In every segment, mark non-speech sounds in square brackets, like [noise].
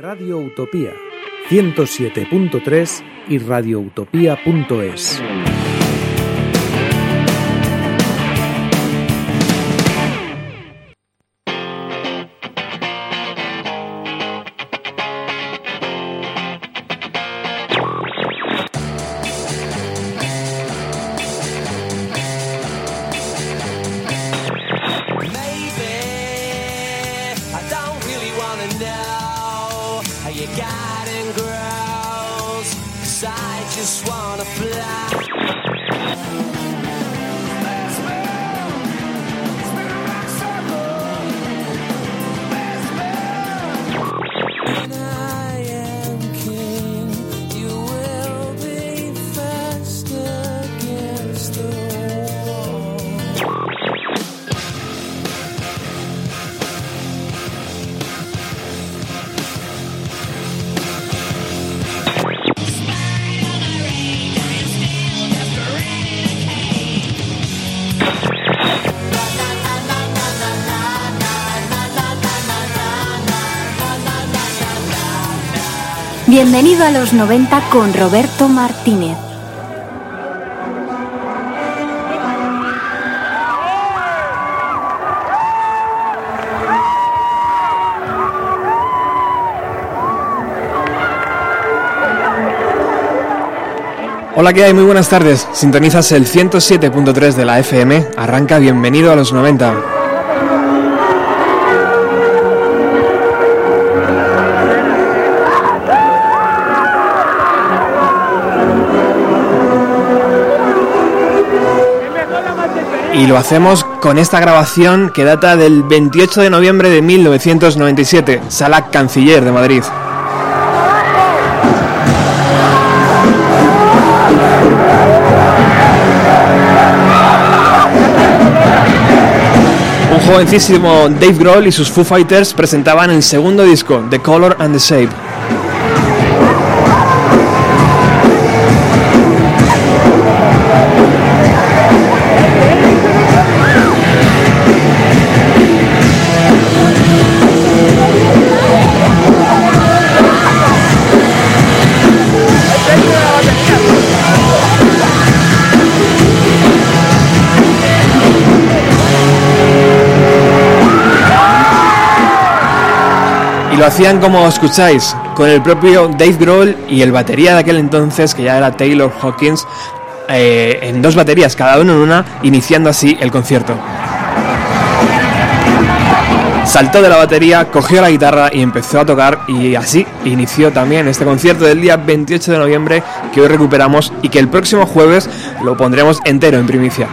Radio Utopía 107.3 y radioutopía.es. los 90 con Roberto Martínez. Hola, ¿qué hay? Muy buenas tardes. Sintonizas el 107.3 de la FM. Arranca Bienvenido a los 90. Lo hacemos con esta grabación que data del 28 de noviembre de 1997, Sala Canciller de Madrid. Un jovencísimo Dave Grohl y sus Foo Fighters presentaban el segundo disco, The Color and the Shape. Lo hacían como escucháis, con el propio Dave Grohl y el batería de aquel entonces, que ya era Taylor Hawkins, eh, en dos baterías, cada uno en una, iniciando así el concierto. Saltó de la batería, cogió la guitarra y empezó a tocar y así inició también este concierto del día 28 de noviembre que hoy recuperamos y que el próximo jueves lo pondremos entero en primicia.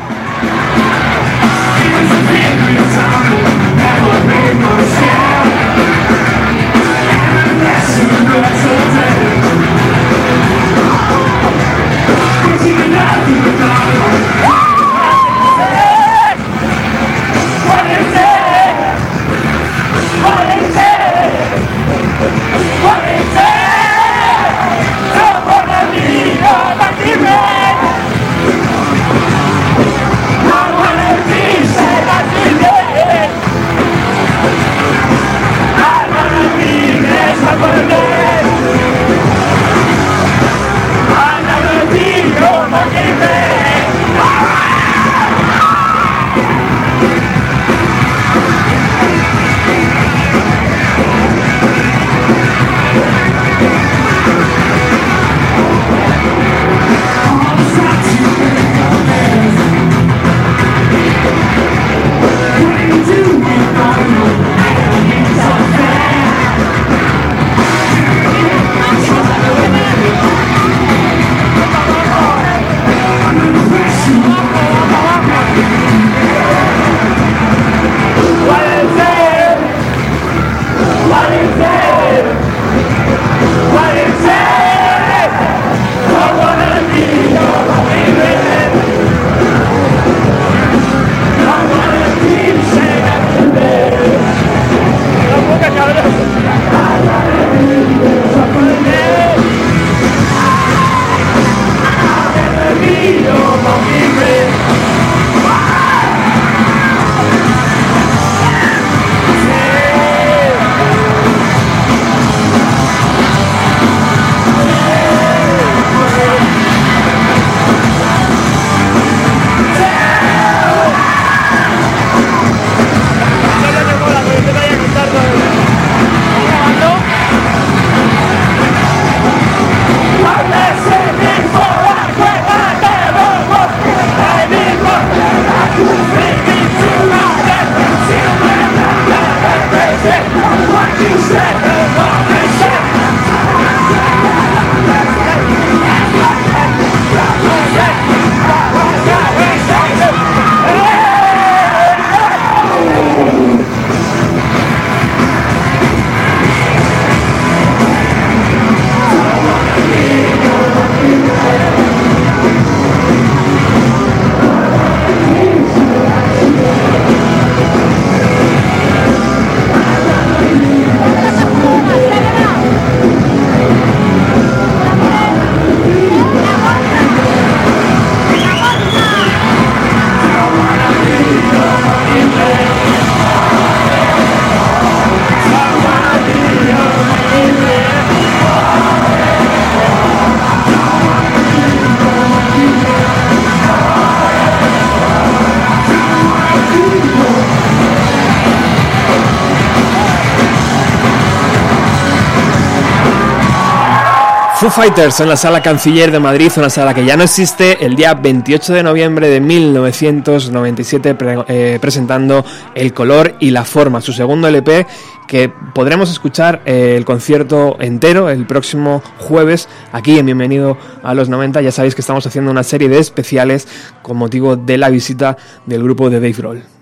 Foo Fighters en la sala Canciller de Madrid, una sala que ya no existe, el día 28 de noviembre de 1997 eh, presentando El color y la forma, su segundo LP que podremos escuchar eh, el concierto entero el próximo jueves aquí en Bienvenido a los 90. Ya sabéis que estamos haciendo una serie de especiales con motivo de la visita del grupo de Dave Roll.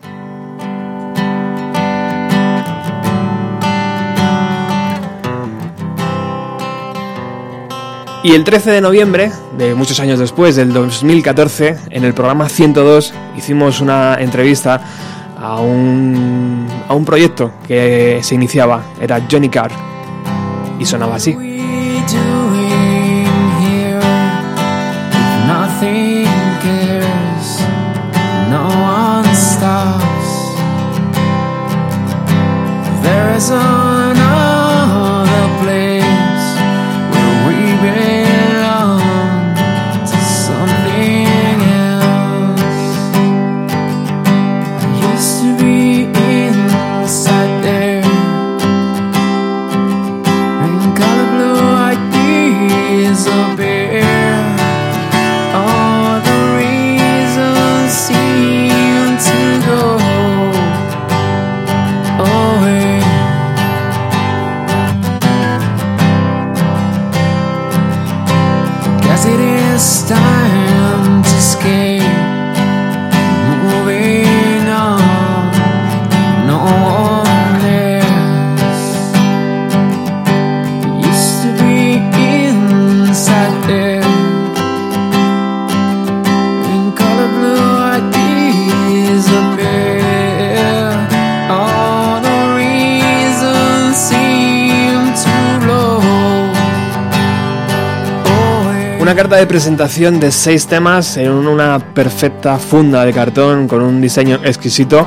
Y el 13 de noviembre, de muchos años después, del 2014, en el programa 102 hicimos una entrevista a un, a un proyecto que se iniciaba, era Johnny Carr, y sonaba así. Carta de presentación de seis temas en una perfecta funda de cartón con un diseño exquisito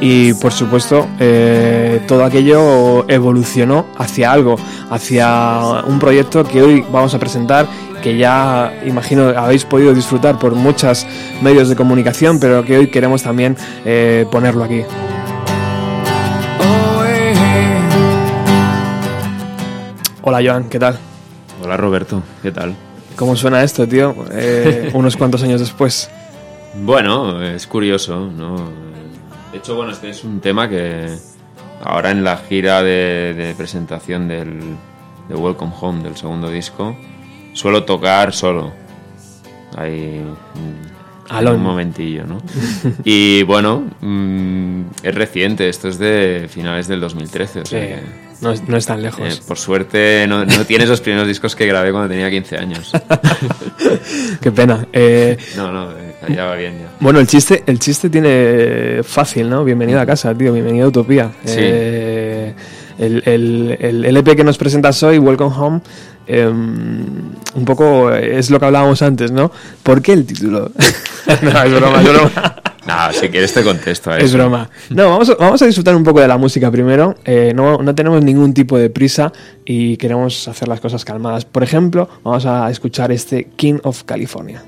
y por supuesto eh, todo aquello evolucionó hacia algo, hacia un proyecto que hoy vamos a presentar que ya imagino habéis podido disfrutar por muchos medios de comunicación pero que hoy queremos también eh, ponerlo aquí. Hola Joan, ¿qué tal? Hola Roberto, ¿qué tal? ¿Cómo suena esto, tío? Eh, unos cuantos años después. Bueno, es curioso, ¿no? De hecho, bueno, este es un tema que ahora en la gira de, presentación del de Welcome Home, del segundo disco, suelo tocar solo. Ahí un momentillo, ¿no? y bueno, mm, es reciente, esto es de finales del 2013. O sea no, no, es tan lejos. Eh, por suerte no, no tienes los primeros discos que grabé cuando tenía 15 años. [laughs] Qué pena. Eh, no, no, eh, ya va bien ya. Bueno, el chiste, el chiste tiene fácil, ¿no? Bienvenido a casa, tío, bienvenido a Utopía. Sí. el, el, el, LP que nos presentas hoy, Welcome Home, em, un poco es lo que hablábamos antes, ¿no? ¿Por qué el título? [laughs] no, es broma, es broma. [laughs] No, si quieres te contesto a eso. Es broma. No, vamos a, vamos a disfrutar un poco de la música primero. Eh, no, no tenemos ningún tipo de prisa y queremos hacer las cosas calmadas. Por ejemplo, vamos a escuchar este King of California.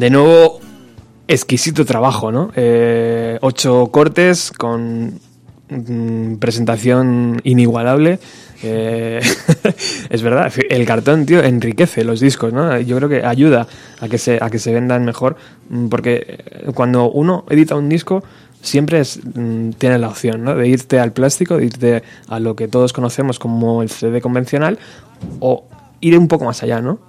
De nuevo, exquisito trabajo, ¿no? Eh, ocho cortes con mm, presentación inigualable. Eh, [laughs] es verdad, el cartón, tío, enriquece los discos, ¿no? Yo creo que ayuda a que se, a que se vendan mejor, mm, porque eh, cuando uno edita un disco, siempre es, mm, tiene la opción, ¿no? De irte al plástico, de irte a lo que todos conocemos como el CD convencional, o ir un poco más allá, ¿no?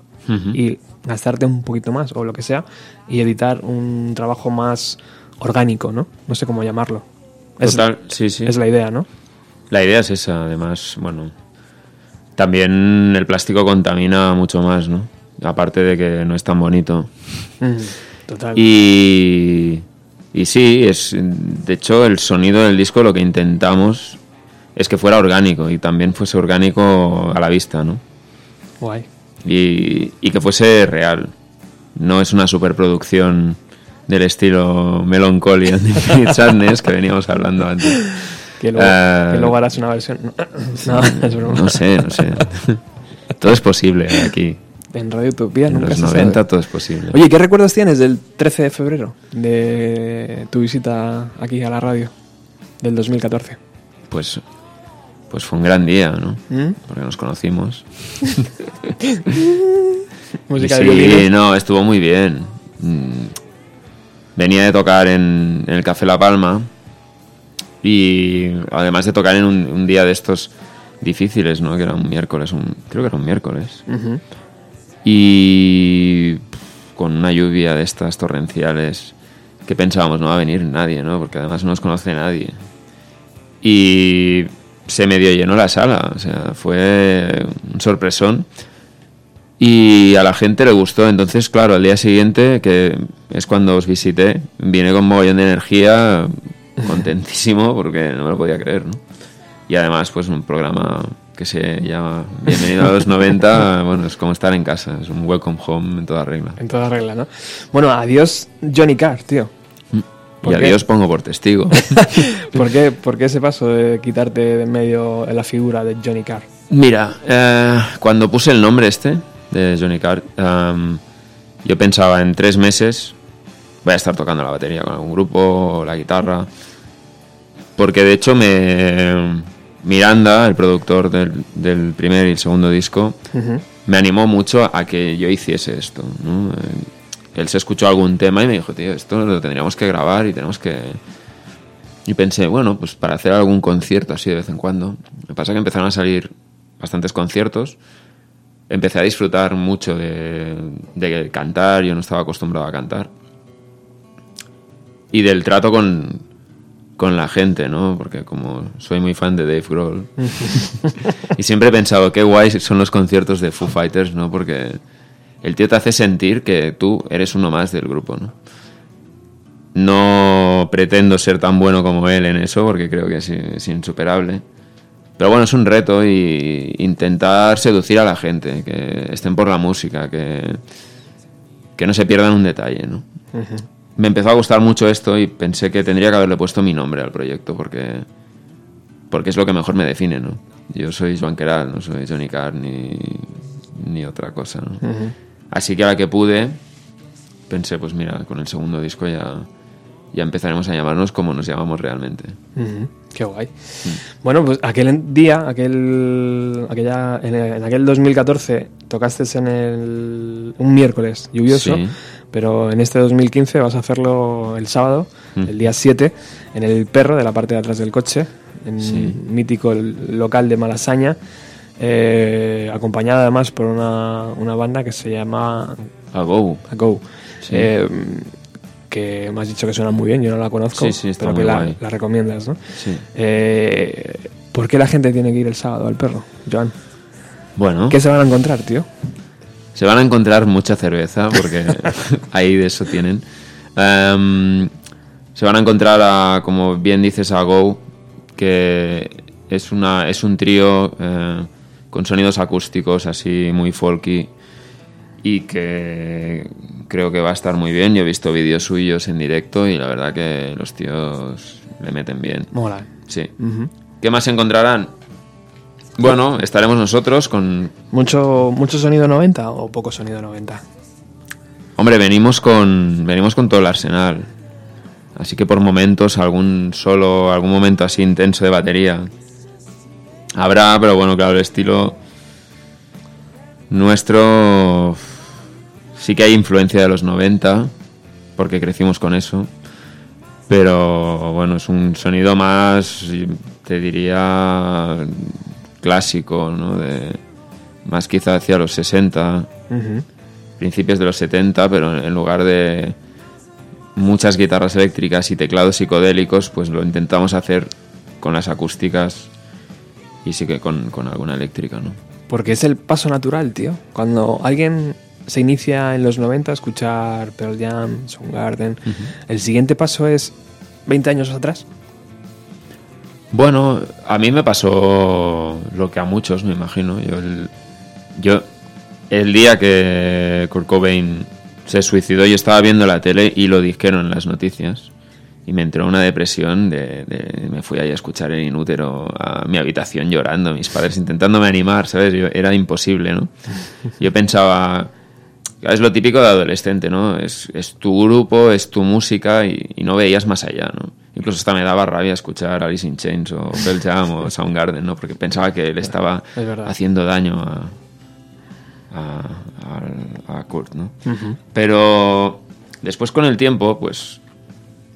Y gastarte un poquito más, o lo que sea, y editar un trabajo más orgánico, ¿no? No sé cómo llamarlo. Es, Total, sí, sí. es la idea, ¿no? La idea es esa, además, bueno. También el plástico contamina mucho más, ¿no? Aparte de que no es tan bonito. Mm, Total. Y, y sí, es, de hecho el sonido del disco lo que intentamos es que fuera orgánico y también fuese orgánico a la vista, ¿no? Guay. Y, y que fuese real. No es una superproducción del estilo Melancholy and Infinite [laughs] Sadness que veníamos hablando antes. Que luego, que luego harás una versión. [clears throat] No, es broma. No sé, no sé. Todo es posible aquí. En Radio Utopía En nunca los se 90 sabe. todo es posible. Oye, ¿qué recuerdos tienes del 13 de febrero? De tu visita aquí a la radio del 2014. Pues, pues fue un gran día, ¿no? ¿Mm? Porque nos conocimos. [laughs] Música de sí, violines. no, estuvo muy bien. Mm, Venía de tocar en, en el Café La Palma y además de tocar en un, un día de estos difíciles, ¿no? Que era un miércoles, un, creo que era un miércoles. Y con una lluvia de estas torrenciales que pensábamos no va a venir nadie, ¿no? Porque además no nos conoce nadie. Y se medio llenó la sala, o sea, fue un sorpresón. Y a la gente le gustó, entonces, claro, al día siguiente, que es cuando os visité, vine con mogollón de energía, contentísimo, [laughs] porque no me lo podía creer, ¿no? Y además, pues un programa que se llama Bienvenido a los 90, [laughs] bueno, es como estar en casa, es un welcome home en toda regla. En toda regla, ¿no? Bueno, adiós Johnny Carr, tío. ¿Por Y qué? a Dios pongo por testigo. [laughs] ¿Por qué, ¿Por qué ese paso de quitarte de en medio la figura de Johnny Carr? Mira, eh, cuando puse el nombre este de Johnny Carr, em, yo pensaba en tres meses voy a estar tocando la batería con algún grupo, o la guitarra. Porque de hecho me Miranda, el productor del, del primer y el segundo disco, me animó mucho a que yo hiciese esto. ¿no? Él se escuchó algún tema y me dijo, tío, esto lo tendríamos que grabar y tenemos que... Y pensé, bueno, pues para hacer algún concierto así de vez en cuando. Me pasa que empezaron a salir bastantes conciertos. Empecé a disfrutar mucho de, de cantar, yo no estaba acostumbrado a cantar. Y del trato con, con la gente, ¿no? Porque como soy muy fan de Dave Grohl. [laughs] y siempre he pensado, qué guay son los conciertos de Foo Fighters, ¿no? Porque el tío te hace sentir que tú eres uno más del grupo, ¿no? No pretendo ser tan bueno como él en eso, porque creo que es, es insuperable. Pero bueno, es un reto y intentar seducir a la gente, que estén por la música, que, que no se pierdan un detalle, ¿no? Me empezó a gustar mucho esto y pensé que tendría que haberle puesto mi nombre al proyecto, porque, porque es lo que mejor me define, ¿no? Yo soy Joan Queralt, no soy Johnny Carr ni, ni otra cosa, ¿no? Así que a la que pude, pensé, pues mira, con el segundo disco ya, ya empezaremos a llamarnos como nos llamamos realmente. Qué guay. Bueno, pues aquel día, aquel, aquella, en, en aquel 2014, tocaste en el, un miércoles lluvioso, Sí. pero en este 2015 vas a hacerlo el sábado, Mm. el día 7, en el perro de la parte de atrás del coche, en Sí. mítico el local de Malasaña, eh, acompañada además por una, una banda que se llama A Go. Go. Sí. Eh, que me has dicho que suena muy bien, yo no la conozco, Sí, sí, está pero muy que la, recomiendas, ¿no? Sí. Eh, ¿Por qué la gente tiene que ir el sábado al perro, Joan? Bueno, ¿Qué se van a encontrar, tío? se van a encontrar mucha cerveza, porque [laughs] ahí de eso tienen. Em, se van a encontrar, a, como bien dices, a Go, que es, una, es un trío eh, con sonidos acústicos así muy folky y que creo que va a estar muy bien. Yo he visto vídeos suyos en directo y la verdad que los tíos le meten bien. Mola. Sí. ¿Qué más encontrarán? Bueno, estaremos nosotros con... ¿Mucho, ¿Mucho sonido 90 o poco sonido 90? Hombre, venimos con, venimos con todo el arsenal. Así que por momentos, algún solo, algún momento así intenso de batería. Habrá, pero bueno, claro, el estilo nuestro sí que hay influencia de los 90, porque crecimos con eso. Pero bueno, es un sonido más, te diría, clásico, ¿no? De, más quizá hacia los 60 Ujú. principios de los 70, pero en lugar de muchas guitarras eléctricas y teclados psicodélicos, pues lo intentamos hacer con las acústicas y sí que con, con alguna eléctrica, ¿no? Porque es el paso natural, tío. Cuando alguien se inicia en los 90 a escuchar Pearl Jam, Soundgarden, el siguiente paso es 20 años atrás. Bueno, a mí me pasó lo que a muchos, me imagino. Yo el, yo, el día que Kurt Cobain se suicidó, yo estaba viendo la tele y lo dijeron en las noticias. Y me entró una depresión de, de- me fui ahí a escuchar en inútero a mi habitación llorando, mis padres intentándome animar, ¿sabes? Yo- era imposible, ¿no? Yo pensaba, es lo típico de adolescente, ¿no? Es, es tu grupo, es tu música y, y no veías más allá, ¿no? Incluso hasta me daba rabia escuchar Alice in Chains o Pearl Jam o Soundgarden, ¿no? Porque pensaba que él estaba Es haciendo daño a, a, a- a Kurt, ¿no? Pero después con el tiempo, pues,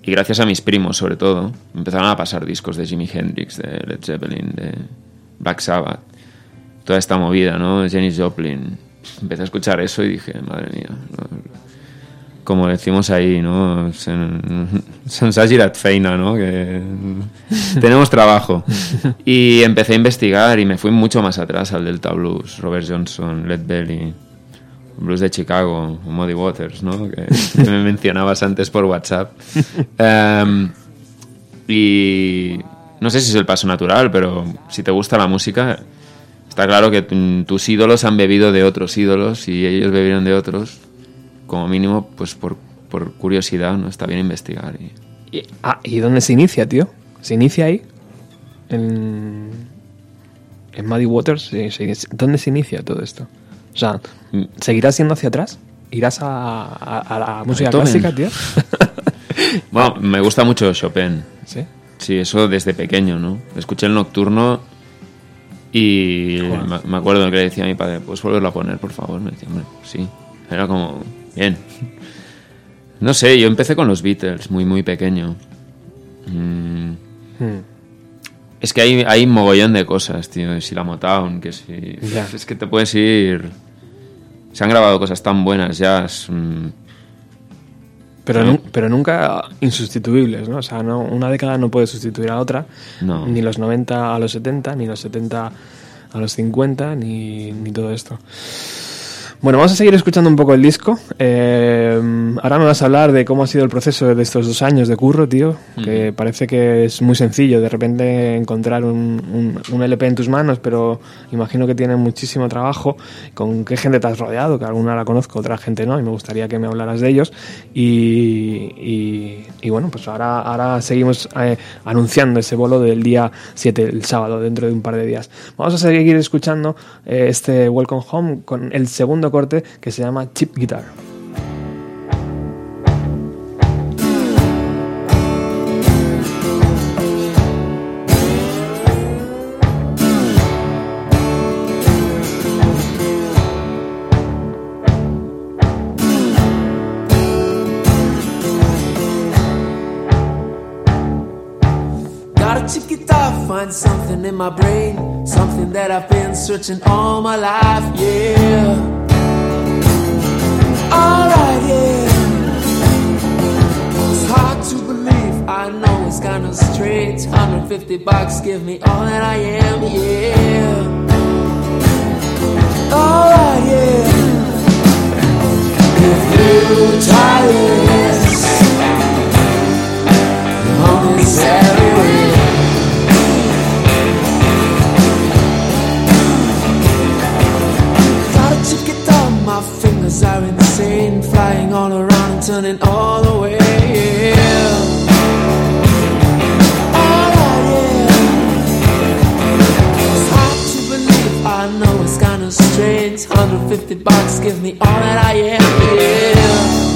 y gracias a mis primos sobre todo, empezaron a pasar discos de Jimi Hendrix, de Led Zeppelin, de Black Sabbath, toda esta movida, ¿no? Janis Joplin. Empecé a escuchar eso y dije, madre mía, como decimos ahí, ¿no? Sen- Se'ns ha girat feina, ¿no? [laughs] Tenemos trabajo. Y empecé a investigar y me fui mucho más atrás al Delta Blues, Robert Johnson, Led Belly, Blues de Chicago, Muddy Waters, ¿no? Que, que me [laughs] mencionabas antes por WhatsApp. Em, y no sé si es el paso natural, pero si te gusta la música, está claro que tu- tus ídolos han bebido de otros ídolos y ellos bebieron de otros. Como mínimo, pues por, por curiosidad, ¿no? Está bien investigar. Y... Y, ah, ¿y dónde se inicia, tío? ¿Se inicia ahí? En, en Muddy Waters. ¿Dónde se inicia todo esto? O sea, ¿seguirás yendo hacia atrás? ¿Irás a, a- a la música Beethoven. clásica, tío? [laughs] Bueno, me gusta mucho Chopin. sí. Sí, eso desde pequeño, ¿no? Escuché el nocturno y me, me acuerdo que le decía a mi padre, ¿puedes volverlo a poner, por favor? Me decía, hombre, sí. Era como, bien. No sé, yo empecé con los Beatles, muy, muy pequeño. Mm, Hmm. Es que hay, hay mogollón de cosas, tío. Si la Motown, que si... Es que te puedes ir... Se han grabado cosas tan buenas, jazz... mm, Pero, nu- pero nunca insustituibles, ¿no? O sea, no, una década no puede sustituir a otra, No. ni los 90 a los 70, ni los 70 a los 50, ni, ni todo esto. Bueno, vamos a seguir escuchando un poco el disco. Eh, ahora me vas a hablar de cómo ha sido el proceso de estos dos años de curro, tío. Que parece que es muy sencillo de repente encontrar un, un- un LP en tus manos, pero imagino que tiene muchísimo trabajo. ¿Con qué gente te has rodeado? Que alguna la conozco, otra gente no, y me gustaría que me hablaras de ellos. Y, y- y bueno, pues ahora, ahora seguimos eh, anunciando ese bolo del día 7, el sábado, dentro de un par de días. Vamos a seguir escuchando eh, este Welcome Home con el segundo corte que se llama Chip Guitar. Something in my brain, something that I've been searching all my life, yeah. Alright, yeah. It's hard to believe, I know it's kinda strange. 150 bucks, give me all that I am, yeah. Alright, yeah. If you try this, are insane, flying all around turning all the way. I know it's kinda strange. 150 bucks, give me all that I am. Yeah.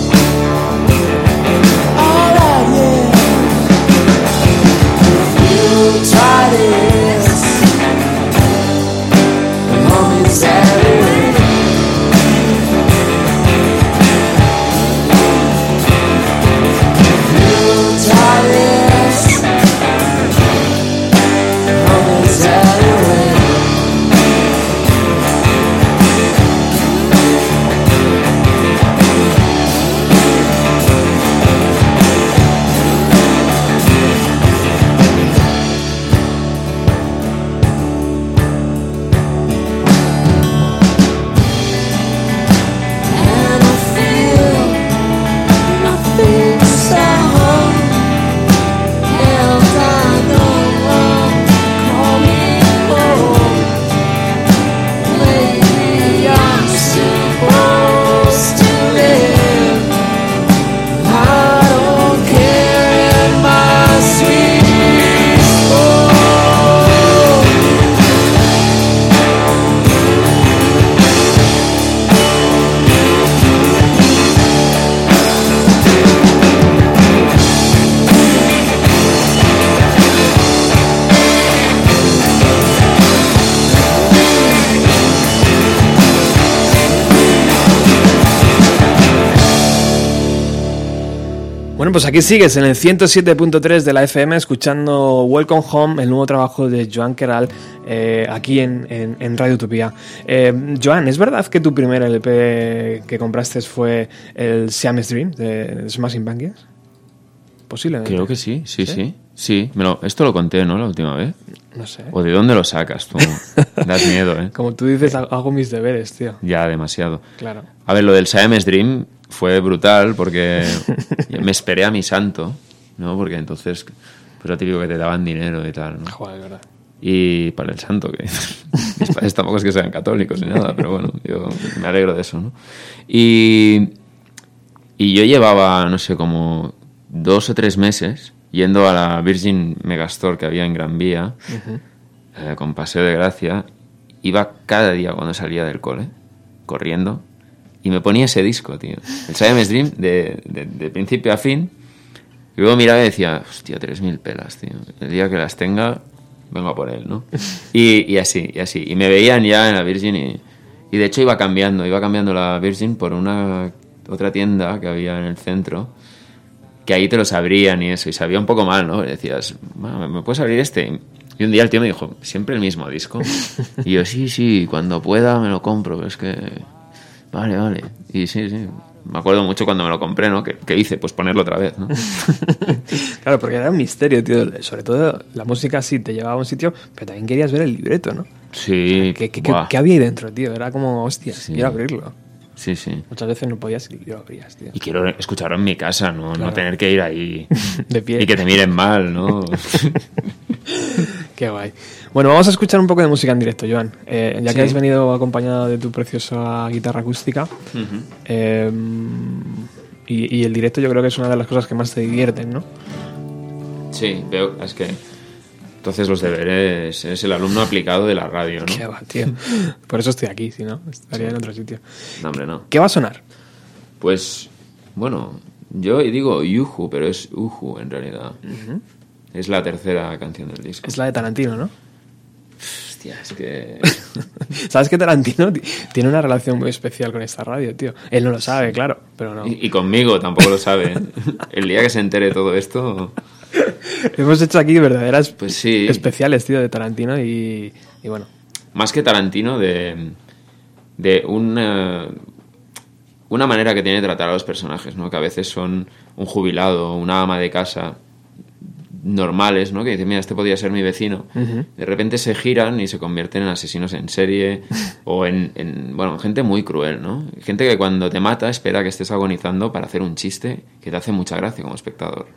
Pues aquí sigues en el 107.3 de la FM escuchando Welcome Home, el nuevo trabajo de Joan Queral, eh, aquí en, en- en Radio Utopía. Eh, Joan, ¿es verdad que tu primer LP que compraste fue el Siamese Dream de Smashing Pumpkins? Posiblemente. Creo que sí, sí, sí. Sí, me lo- esto lo conté, ¿no? La última vez. No sé. ¿O de dónde lo sacas tú? [laughs] Das miedo, ¿eh? Como tú dices, hago mis deberes, tío. Ya, demasiado. Claro. A ver, lo del Siamese Dream fue brutal porque [laughs] me esperé a mi santo, ¿no? Porque entonces, pues lo típico que te daban dinero y tal, ¿no? Joder, verdad. Y para el santo, que mis [laughs] padres tampoco es que sean católicos ni nada, pero bueno, yo me alegro de eso, ¿no? Y, y yo llevaba, no sé, como dos o tres meses yendo a la Virgin Megastore que había en Gran Vía, eh, con Paseo de Gracia. Iba cada día cuando salía del cole, corriendo, y me ponía ese disco, tío. El Siamese Dream, de, de, de principio a fin. Y luego miraba y decía, hostia, 3.000 pelas, tío. El día que las tenga, vengo a por él, ¿no? [laughs] Y, y así, y así. Y me veían ya en la Virgin y, y de hecho iba cambiando, iba cambiando la Virgin por una otra tienda que había en el centro, que ahí te los abrían y eso, y sabía un poco mal, ¿no? Y decías, "Ma, ¿me puedes abrir este? Y un día el tío me dijo, ¿siempre el mismo disco? [laughs] Y yo, sí, sí, cuando pueda me lo compro, pero es que Vale, vale. Y sí, sí. Me acuerdo mucho cuando me lo compré, ¿no? ¿Qué, qué hice? Pues ponerlo otra vez, ¿no? [laughs] Claro, porque era un misterio, tío. Sobre todo la música sí te llevaba a un sitio, pero también querías ver el libreto, ¿no? Sí. ¿Qué, qué- qué había ahí dentro, tío? Era como, hostia, Sí. quiero abrirlo. Sí, sí. Muchas veces no podías y lo abrías, tío. Y quiero escucharlo en mi casa, ¿no? Claro. No tener que ir ahí [laughs] De pie. y que te miren mal, ¿no? [laughs] Qué guay. Bueno, vamos a escuchar un poco de música en directo, Joan. Eh, ya Sí. que has venido acompañado de tu preciosa guitarra acústica, eh, y, y el directo yo creo que es una de las cosas que más te divierten, ¿no? Sí, veo, es que entonces los deberes, es el alumno aplicado de la radio, ¿no? [laughs] Qué va, tío. Por eso estoy aquí, si no, estaría en otro sitio. No, hombre, no. ¿Qué va a sonar? Pues, bueno, yo digo Yuhu, pero es Uhu en realidad. Es la tercera canción del disco. Es la de Tarantino, ¿no? Hostia, es que... [laughs] ¿Sabes que Tarantino ti- tiene una relación muy especial con esta radio, tío? Él no lo sabe, claro, pero no. Y, y conmigo tampoco lo sabe. [laughs] El día que se entere todo esto... [laughs] Hemos hecho aquí verdaderas Pues sí. especiales, tío, de Tarantino y, y bueno. Más que Tarantino, de, de una, una manera que tiene de tratar a los personajes, ¿no? Que a veces son un jubilado, una ama de casa normales, ¿no? Que dice, mira, este podría ser mi vecino. De repente se giran y se convierten en asesinos en serie o en, en, bueno, gente muy cruel, ¿no? Gente que cuando te mata espera que estés agonizando para hacer un chiste que te hace mucha gracia como espectador.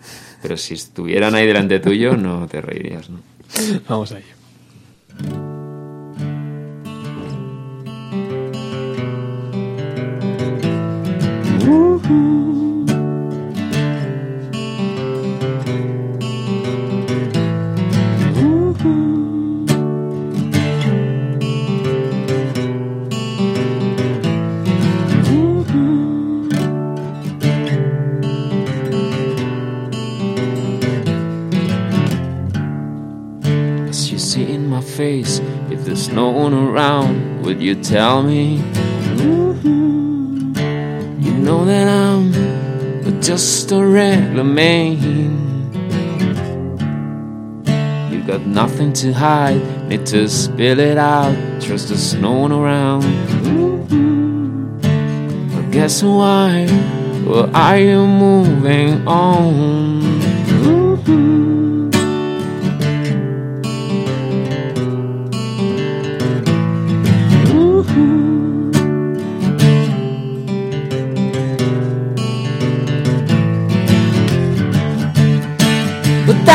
Pero si estuvieran ahí delante tuyo, no te reirías, ¿no? Vamos a ello. Face, if there's no one around, would you tell me? Mm-hmm. You know that I'm just a regular man. You got nothing to hide, need to spill it out. Trust there's no one around. Mm-hmm. But guess why? Well, are you moving on? Mm-hmm.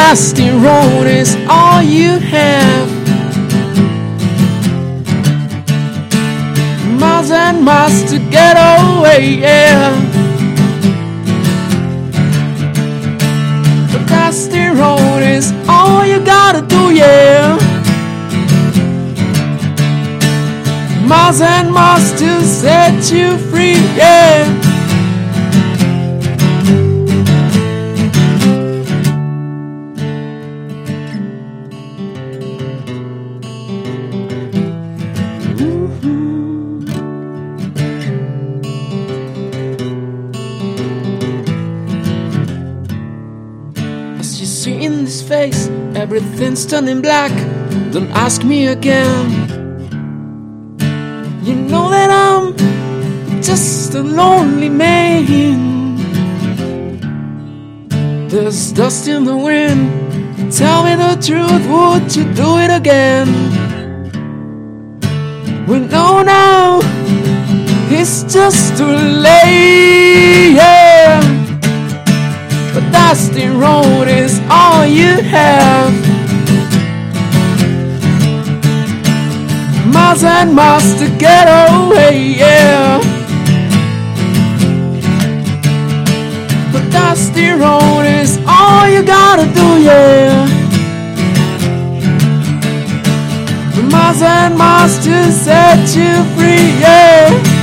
Dusty road is all you have. Miles and miles to get away, yeah. The dusty road is all you gotta do, yeah. Miles and miles to set you free, yeah. Everything's turning black. Don't ask me again. You know that I'm just a lonely man. There's dust in the wind. Tell me the truth, would you do it again? We know now it's just too late. Yeah. The dusty road is all you have. Miles and miles to get away, yeah. But dusty road is all you gotta do, yeah. Miles and miles to set you free. Yeah.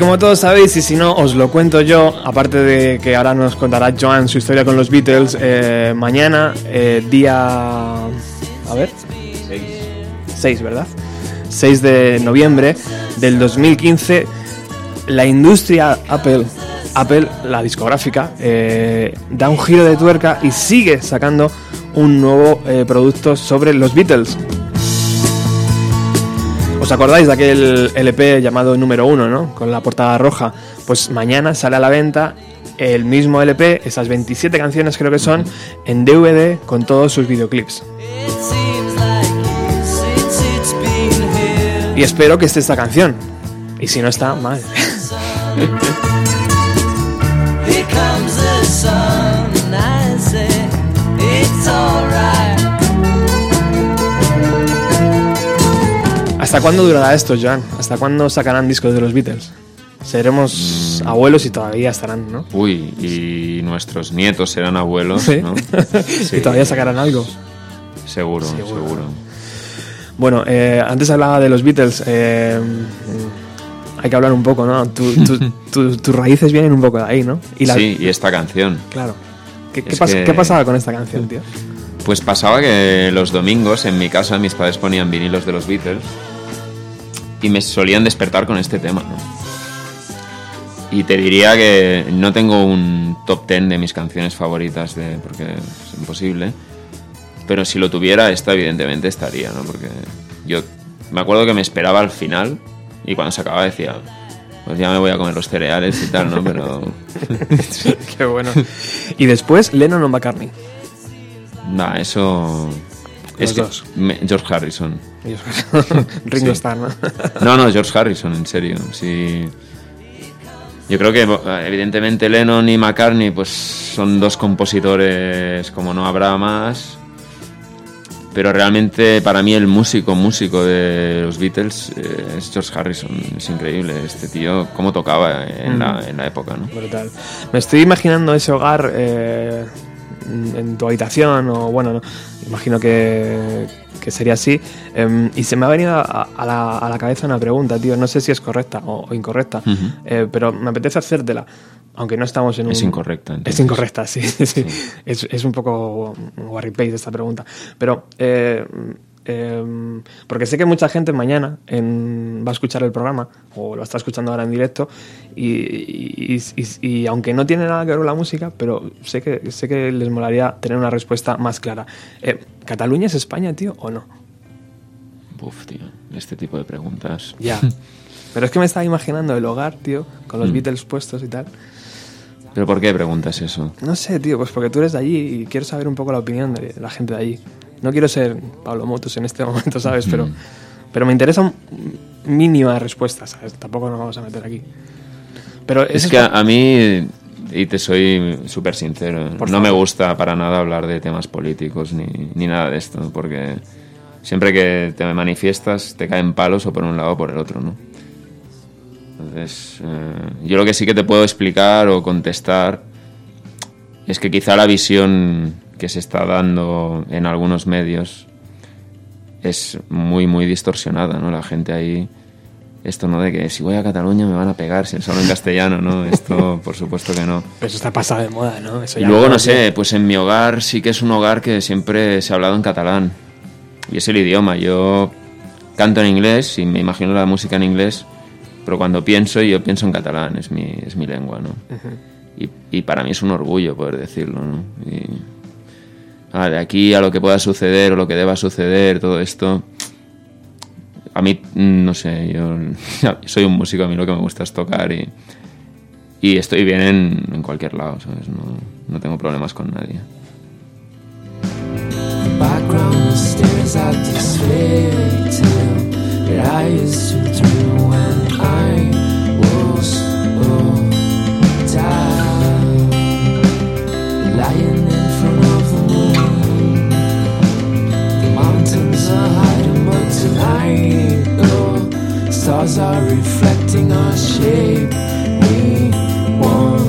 Como todos sabéis, y si no, os lo cuento yo, aparte de que ahora nos contará Joan su historia con los Beatles, eh, mañana, eh, día... A ver, 6, ¿verdad? 6 de noviembre del 2015, la industria Apple, Apple, la discográfica, eh, da un giro de tuerca y sigue sacando un nuevo producto sobre los Beatles. ¿Os acordáis de aquel LP llamado número 1, ¿no? Con la portada roja. Pues mañana sale a la venta el mismo LP, esas 27 canciones creo que son, en DVD con todos sus videoclips. Y espero que esté esta canción. Y si no está, mal. [laughs] ¿Hasta cuándo durará esto, Joan? ¿Hasta cuándo sacarán discos de los Beatles? Seremos abuelos y todavía estarán, ¿no? Uy, y nuestros nietos serán abuelos, Sí. ¿no? [laughs] Sí, y todavía sacarán algo. Seguro, Seguro. seguro. Bueno, eh, antes hablaba de los Beatles. eh, hay que hablar un poco, ¿no? Tu- tu- [laughs] tu- tus raíces vienen un poco de ahí, ¿no? Y la- Sí, y esta canción. Claro. ¿Qué, qué Es pas- que- qué pasaba con esta canción, tío? Pues pasaba que los domingos en mi casa mis padres ponían vinilos de los Beatles y me solían despertar con este tema, ¿no? Y te diría que no tengo un top 10 de mis canciones favoritas, de, porque es imposible. Pero si lo tuviera, esta evidentemente estaría, ¿no? Porque yo me acuerdo que me esperaba al final y cuando se acababa decía, pues ya me voy a comer los cereales y tal, ¿no? [laughs] Pero Qué bueno. Y después, Lennon o McCartney. nada, eso... Los Es que dos. me- George Harrison. [laughs] Ringo Sí. Starr, ¿no? [laughs] No, no, George Harrison, en serio. Sí. Yo creo que eh, evidentemente Lennon y McCartney pues son dos compositores como no habrá más. Pero realmente para mí el músico, músico de los Beatles eh, es George Harrison. Es increíble este tío, cómo tocaba en, la, en la época, ¿no? Brutal. Me estoy imaginando ese hogar eh, en tu habitación, o bueno, no, imagino que, que sería así. em, y se me ha venido a, a la, a la cabeza una pregunta, tío. No sé si es correcta o, o incorrecta, eh, pero me apetece hacértela. Aunque no estamos en un... Es incorrecta, Es entonces. incorrecta, sí. sí. Es, es un poco Warry esta pregunta. Pero, eh, eh, porque sé que mucha gente mañana en- va a escuchar el programa, o lo está escuchando ahora en directo, y, y- y- y aunque no tiene nada que ver con la música, pero sé que, sé que les molaría tener una respuesta más clara. Eh, ¿Cataluña es España, tío, o no? Uf, tío, este tipo de preguntas. Ya. [laughs] Pero es que me estaba imaginando el hogar, tío, con los Mm. Beatles puestos y tal. ¿Pero por qué preguntas eso? No sé, tío, pues porque tú eres de allí y quiero saber un poco la opinión de la gente de allí. No quiero ser Pablo Motos en este [laughs] momento, ¿sabes? Pero, Mm. pero me interesa mínima respuesta, ¿sabes? Tampoco nos vamos a meter aquí. Pero Es que a, a mí, y te soy súper sincero, Por no me gusta para nada hablar de temas políticos ni, ni nada de esto, porque siempre que te manifiestas te caen palos o por un lado o por el otro, ¿no? Entonces, eh, yo lo que sí que te puedo explicar o contestar es que quizá la visión que se está dando en algunos medios es muy, muy distorsionada, ¿no? La gente ahí esto no de que si voy a Cataluña me van a pegar si solo en castellano, ¿no? Esto por supuesto que no. Pero eso está pasado de moda, ¿no? Eso Y ya luego no sé, pues en mi hogar sí que es un hogar que siempre se ha hablado en catalán. Y es el idioma. Yo canto en inglés y me imagino la música en inglés, pero cuando pienso yo pienso en catalán, es mi, es mi lengua, ¿no? y, y para mí es un orgullo poder decirlo, ¿no? Y, ah, de aquí a lo que pueda suceder o lo que deba suceder, todo esto, a mí, mm, no sé, yo [laughs] soy un músico, a mí lo que me gusta es tocar y, y estoy bien en, en cualquier lado, ¿sabes? No, no tengo problemas con nadie. background stars are reflecting our shape. We want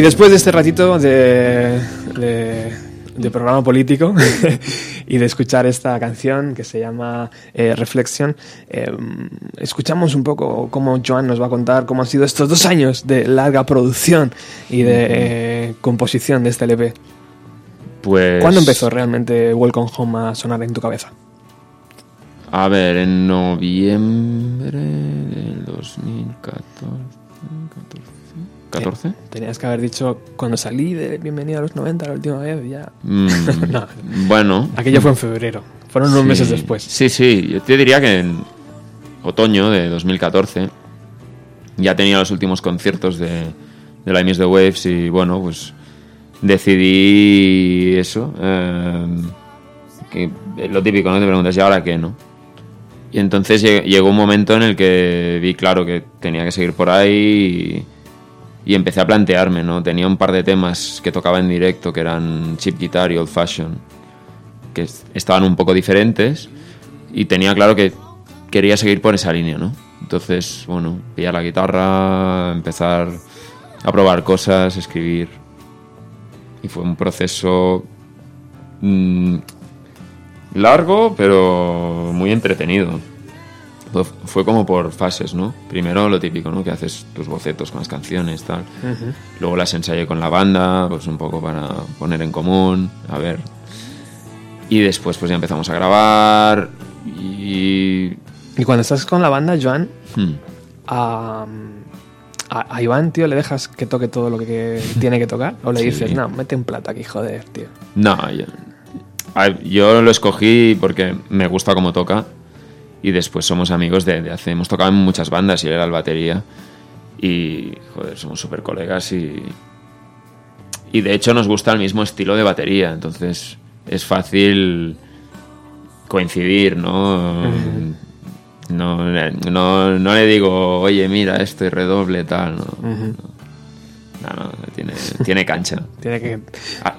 Y después de este ratito de, de- de programa político [laughs] y de escuchar esta canción que se llama eh, Reflexión, eh, escuchamos un poco cómo Joan nos va a contar cómo han sido estos dos años de larga producción y de eh, composición de este LP. Pues. ¿Cuándo empezó realmente Welcome Home a sonar en tu cabeza? A ver, en noviembre del 2014. 14. Tenías que haber dicho cuando salí de Bienvenido a los 90 la última vez, ya. Mm, [laughs] No. Bueno. Aquello fue en febrero. Fueron unos sí. meses después. Sí, sí. Yo te diría que en otoño de 2014 ya tenía los últimos conciertos de, de la Miss the Waves y bueno, pues decidí eso. eh, que lo típico, ¿no? Te preguntas, ¿y ahora qué, no? Y entonces lleg- llegó un momento en el que vi claro que tenía que seguir por ahí y, y empecé a plantearme, ¿no? Tenía un par de temas que tocaba en directo que eran chip guitar y old fashion, que es- estaban un poco diferentes y tenía claro que quería seguir por esa línea, ¿no? Entonces, bueno, pillar la guitarra, empezar a probar cosas, escribir. Y fue un proceso mm, largo, pero muy entretenido. Fue- como por fases, ¿no? Primero lo típico, ¿no? Que haces tus bocetos con las canciones, tal. Luego las ensayé con la banda, pues un poco para poner en común, a ver. Y después pues ya empezamos a grabar y... Y cuando estás con la banda, Joan, hmm, a, a, Iván, tío, ¿le dejas que toque todo lo que tiene que tocar? ¿O le Sí. dices, no, mete un plato aquí, joder, tío? No, yo, yo lo escogí porque me gusta cómo toca y después somos amigos de, de hace... Hemos tocado en muchas bandas y él era el batería y, joder, somos súper colegas y... Y de hecho nos gusta el mismo estilo de batería, entonces es fácil coincidir, ¿no? No, no, no le digo, oye, mira esto y redoble, tal, no. No, no, tiene, tiene cancha. [laughs] Tiene que... Ah,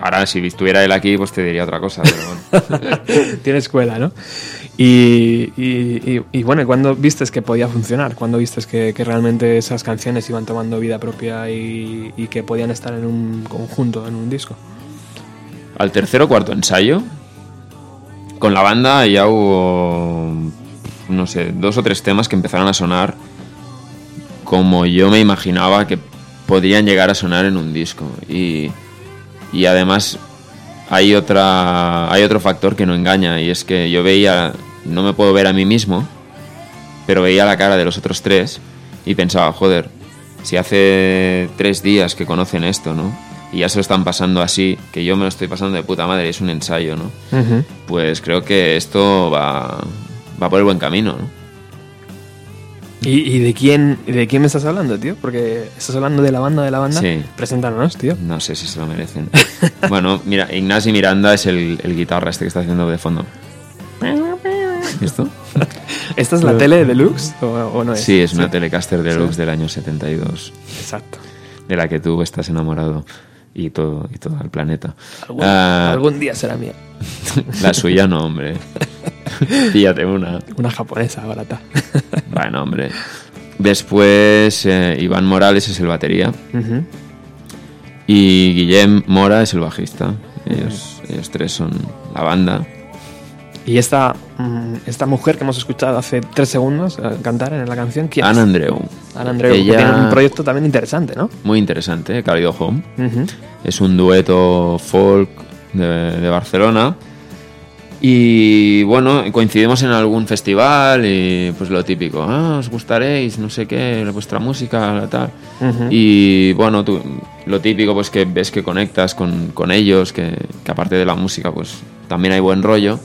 Ahora, si estuviera él aquí, pues te diría otra cosa, pero bueno. [laughs] tiene escuela, ¿no? Y, y, y- bueno, ¿y ¿cuándo vistes que podía funcionar? ¿Cuándo vistes que, que realmente esas canciones iban tomando vida propia y, y que podían estar en un conjunto, en un disco? Al tercer o cuarto ensayo, con la banda ya hubo, no sé, dos o tres temas que empezaron a sonar como yo me imaginaba que podían llegar a sonar en un disco. Y, y además hay, otra, hay otro factor que no engaña, y es que yo veía, no me puedo ver a mí mismo, pero veía la cara de los otros tres y pensaba, joder, si hace tres días que conocen esto, ¿no? Y ya se lo están pasando así, que yo me lo estoy pasando de puta madre, es un ensayo, ¿no? Pues creo que esto va, va por el buen camino, ¿no? ¿Y, y de quién de quién me estás hablando, tío? Porque estás hablando de la banda de la banda. Sí. Preséntanos, tío. No sé si se lo merecen. [laughs] bueno, mira, Ignasi Miranda es el, el guitarra este que está haciendo de fondo. ¿Esto? [laughs] ¿Esta es la tele deluxe o, o no es? Sí, es una Telecaster Deluxe del año 72, Exacto. de la que tú estás enamorado y todo, y todo el planeta. Algún, Ah, algún día será mía. [laughs] la suya no, hombre. [laughs] Píllate una. Una japonesa barata. Bueno, hombre. Después, eh, Iván Morales es el batería y Guillem Mora es el bajista. Ellos, ellos tres son la banda. Y esta, mm, esta mujer que hemos escuchado hace tres segundos eh, cantar en la canción, ¿quién Ana es? Andreu. Ana Andreu, que Ella- tiene un proyecto también interesante, ¿no? Muy interesante. Cálido Home. Es un dueto folk de, de Barcelona. Y bueno, coincidimos en algún festival y pues lo típico, ah, os gustaréis, no sé qué, vuestra música, tal. Y bueno, tú, lo típico pues que ves que conectas con, con ellos, que, que aparte de la música pues también hay buen rollo.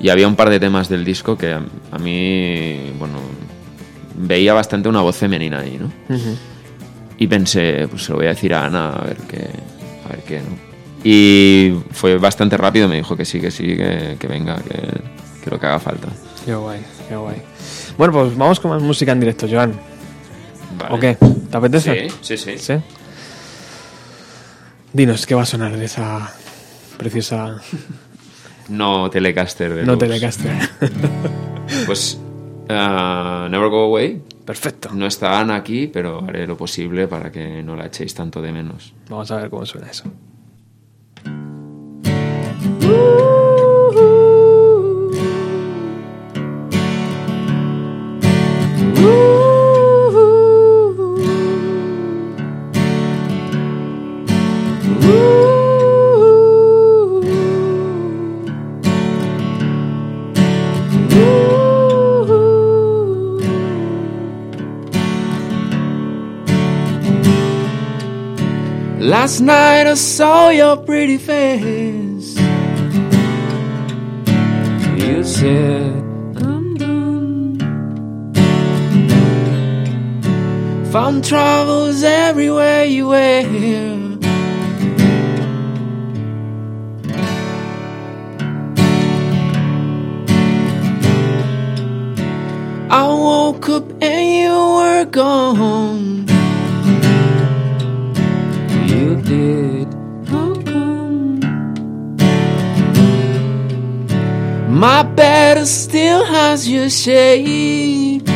Y había un par de temas del disco que a, a mí, bueno, veía bastante una voz femenina ahí, ¿no? Y pensé, pues se lo voy a decir a Ana a ver qué, a ver qué, ¿no? Y fue bastante rápido, me dijo que sí, que sí, que, que venga, que, que lo que haga falta. Qué guay, qué guay. Bueno, pues vamos con más música en directo, Joan. Vale. ¿O qué? ¿Te apetece? Sí, sí, sí. ¿Sí? Dinos, ¿qué va a sonar de esa preciosa No Telecaster de no Telecaster? [laughs] Pues ah, Never Go Away. Perfecto. No está Ana aquí, pero haré lo posible para que no la echéis tanto de menos. Vamos a ver cómo suena eso. Last night I saw your pretty face. You said, I'm done. Found troubles everywhere you were. I woke up and you were gone. My bed still has your shape.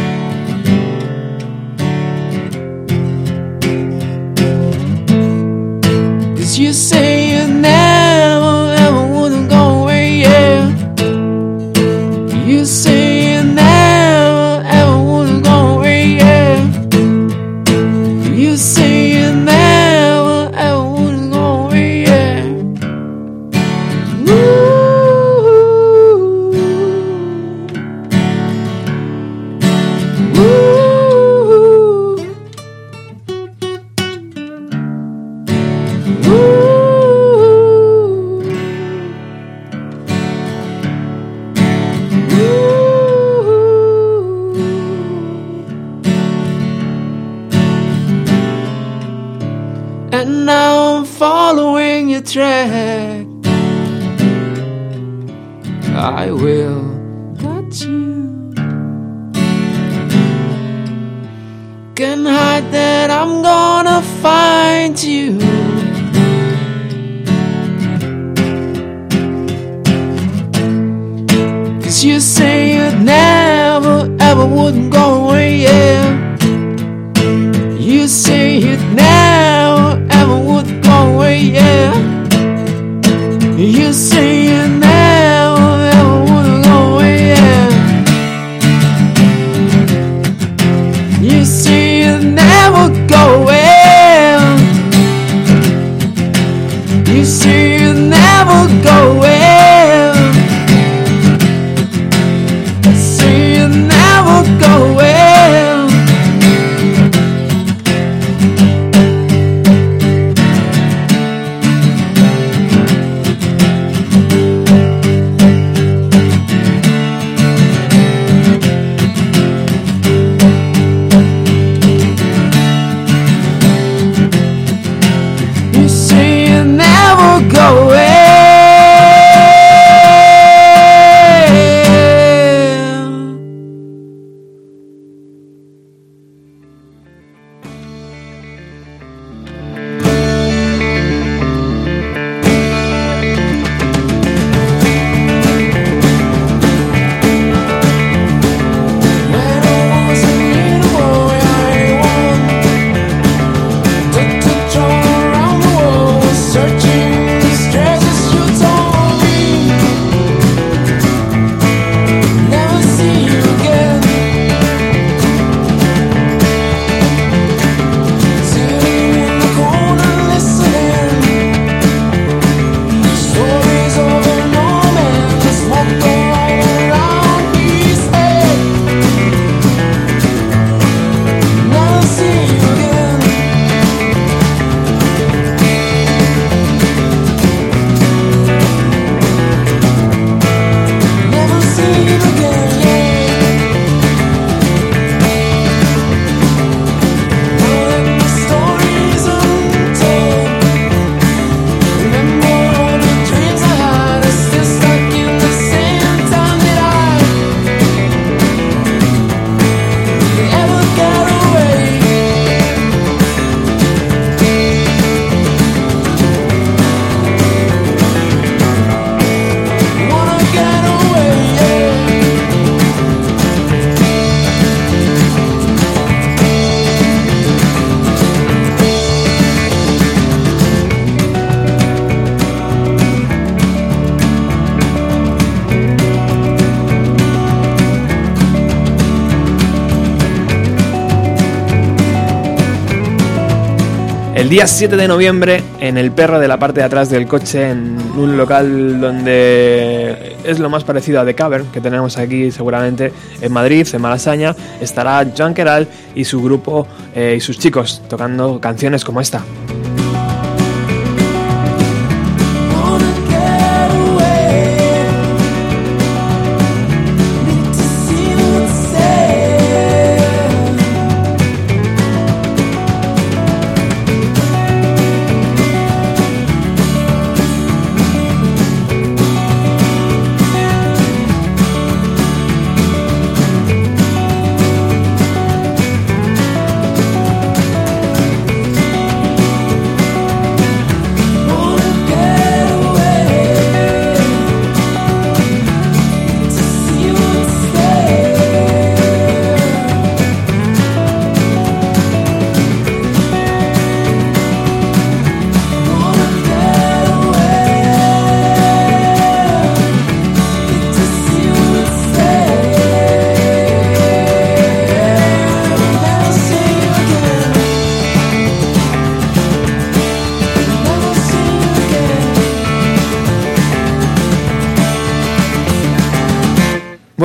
Día 7 de noviembre en el perro de la parte de atrás del coche, en un local donde es lo más parecido a The Cavern que tenemos aquí seguramente en Madrid, en Malasaña, estará Joan Keral y su grupo eh, y sus chicos tocando canciones como esta.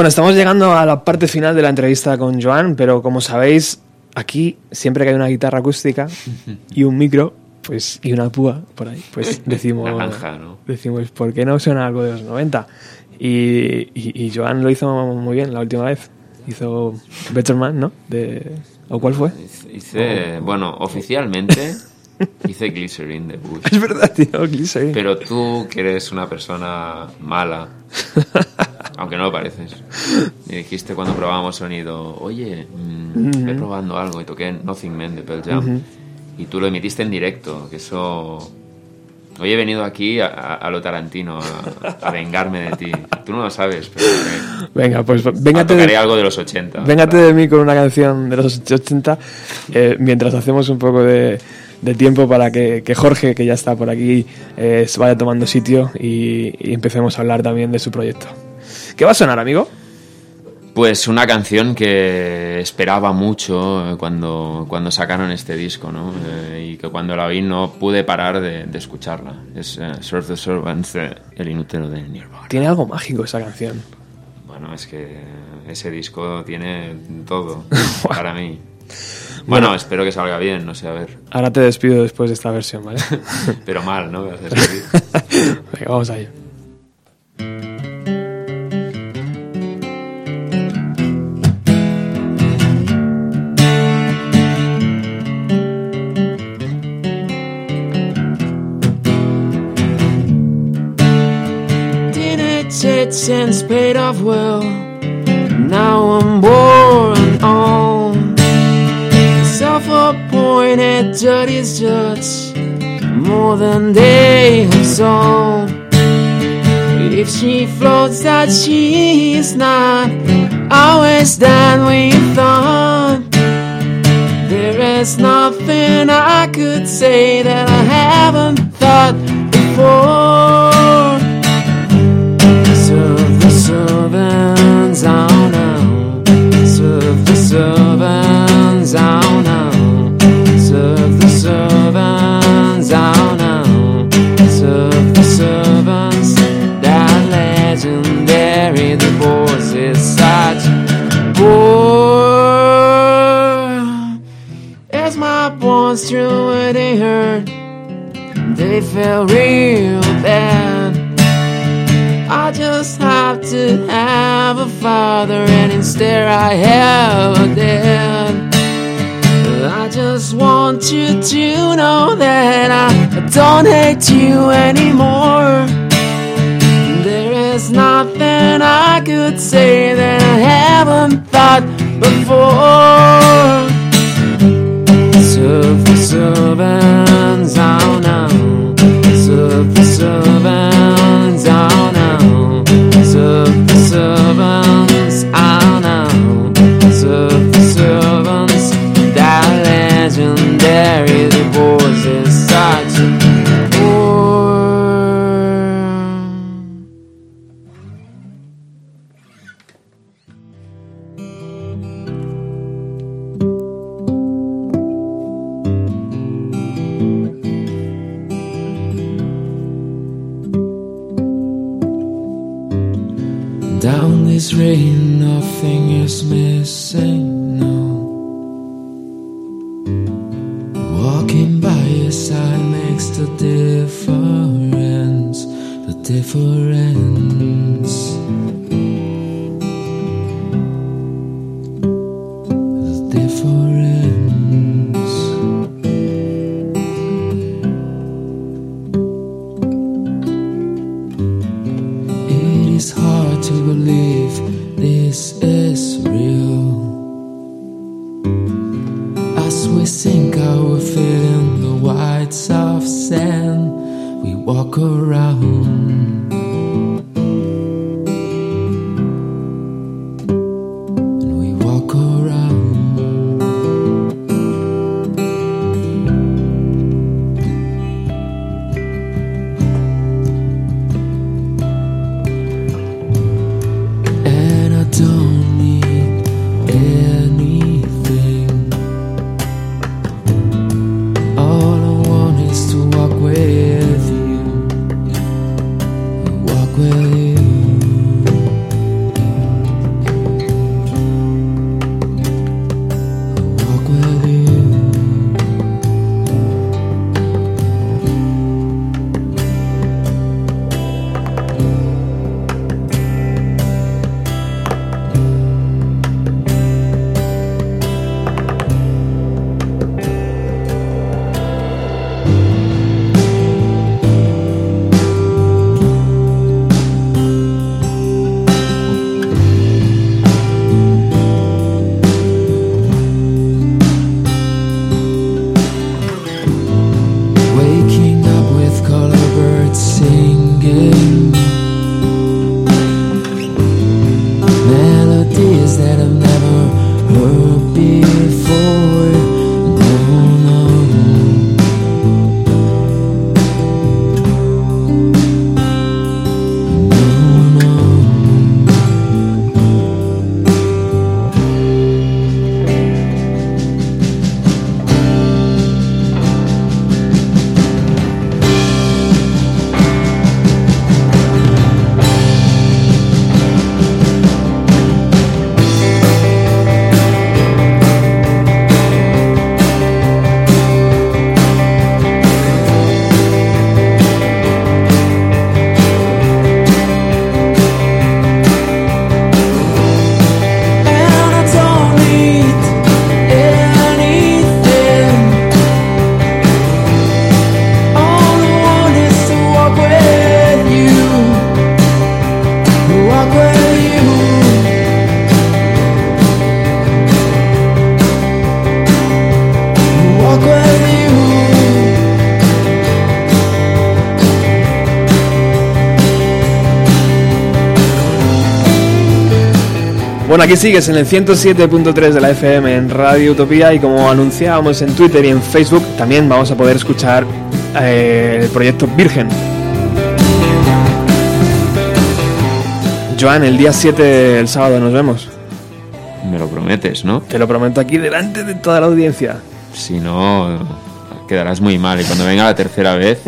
Bueno, estamos llegando a la parte final de la entrevista con Joan, pero como sabéis, aquí siempre que hay una guitarra acústica y un micro, pues y una púa por ahí, pues [laughs] decimos, Naranja, ¿no? decimos, ¿por qué no suena algo de los 90? Y, y, y Joan lo hizo muy bien la última vez. Hizo Better Man, ¿no? De, ¿O cuál fue? Hice- Hice, bueno, oficialmente [laughs] hice Glycerin de Bush. Es verdad, tío, Glycerin. Pero tú, que eres una persona mala, [laughs] aunque no lo pareces, me dijiste cuando probábamos sonido, oye, mm, ve probando algo, y toqué Nothing Man de Pearl Jam, y tú lo emitiste en directo, que eso... Hoy he venido aquí a, a- a lo Tarantino, a, a vengarme de ti. Tú no lo sabes, pero eh, Venga, pues véngate tocaré de, algo de los 80. véngate de mí con una canción de los 80 eh, mientras hacemos un poco de, de tiempo para que, que Jorge, que ya está por aquí, eh, se vaya tomando sitio y, y empecemos a hablar también de su proyecto. ¿Qué va a sonar, amigo? Pues una canción que esperaba mucho eh, cuando, cuando sacaron este disco, ¿no? Eh, y que cuando la oí no pude parar de, de escucharla. Es eh, Serve the Servants, El Inútero de Nirvana. Tiene algo mágico esa canción. Bueno, es que ese disco tiene todo [laughs] para mí. Bueno, espero que salga bien, no sé, a ver. Ahora te despido después de esta versión, ¿vale? [laughs] Pero mal, ¿no? [laughs] Venga, vamos a ello. Teenage and paid off well. Now I'm born on. Self-appointed dirty's judge. More than they have sown. If she floats that she is not always done we thought. There is nothing I could say that I haven't thought before. Through where they heard. they felt real bad. I just have to have a father, and instead I have a dad. I just want you to know that I don't hate you anymore. There is nothing I could say that I haven't thought before. Serve the aquí sigues en el 107.3 de la FM en Radio Utopía y como anunciábamos en Twitter y en Facebook, también vamos a poder escuchar eh, el proyecto Virgen. Joan, el día 7, el sábado, nos vemos. Me lo prometes, ¿no? Te lo prometo aquí delante de toda la audiencia. Si no, quedarás muy mal. Y cuando venga la tercera vez,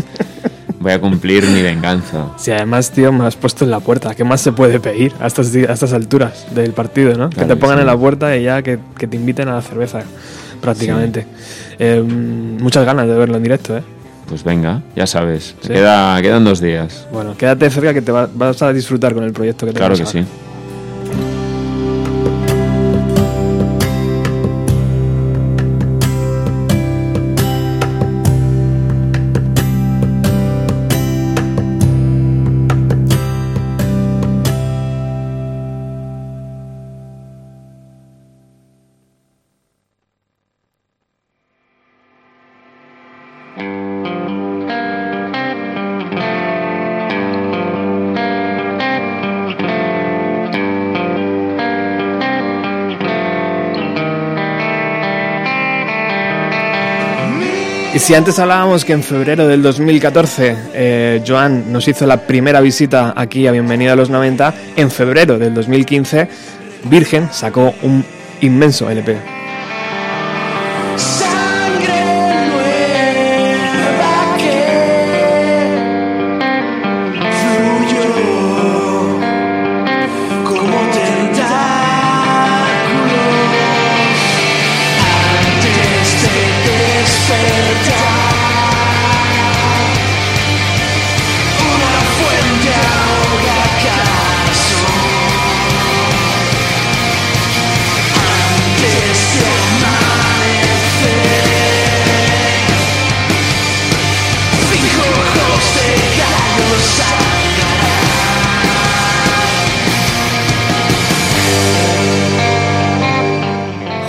voy a cumplir mi venganza. Si además, tío, me has puesto en la puerta, ¿qué más se puede pedir a estas, a estas alturas del partido, no? que Claro te pongan sí. en la puerta y ya que, que te inviten a la cerveza, prácticamente. Eh, muchas ganas de verlo en directo, ¿eh? Pues venga, ya sabes. Queda, quedan dos días. Bueno, quédate cerca que te va- vas a disfrutar con el proyecto que Claro tenemos que sí. Y si antes hablábamos que en febrero del 2014 eh, Joan nos hizo la primera visita aquí a Bienvenida a los 90, en febrero del 2015 Virgen sacó un inmenso LP.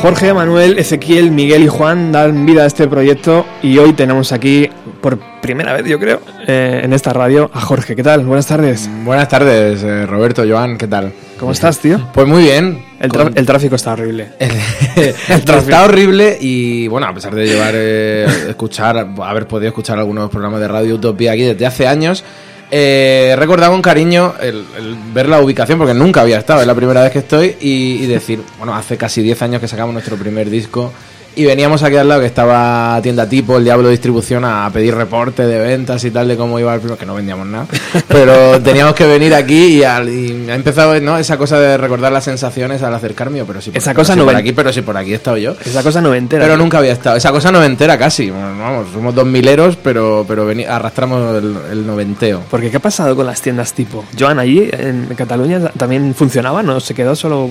Jorge, Manuel, Ezequiel, Miguel y Juan dan vida a este proyecto y hoy tenemos aquí, por primera vez yo creo, eh, en esta radio, a Jorge. ¿Qué tal? Buenas tardes. Buenas tardes, eh, Roberto, Joan, ¿qué tal? ¿Cómo estás, tío? Pues muy bien. El, el tráfico está horrible. [laughs] [laughs] Está horrible y bueno, a pesar de llevar, eh, escuchar, haber podido escuchar algunos programas de Radio Utopía aquí desde hace años, eh, he con cariño el ver la ubicación, porque nunca había estado, es la primera vez que estoy, y, y decir, bueno, hace casi 10 años que sacamos nuestro primer disco. Y veníamos aquí al lado que estaba tienda tipo, el Diablo Distribución, a pedir reporte de ventas y tal de cómo iba el que no vendíamos nada. [laughs] Pero teníamos que venir aquí y, al- y ha empezado ¿no? esa cosa de recordar las sensaciones al acercarme. Pero sí, por- Esa cosa no por aquí, pero sí por aquí he estado yo. Esa cosa no me entera. Pero nunca había estado. Esa cosa noventera casi. Bueno, vamos, somos dos mileros, pero, pero veni- arrastramos el, el noventeo. Porque ¿qué ha pasado con las tiendas tipo? Joan, allí en Cataluña también funcionaba, ¿no? Se quedó solo...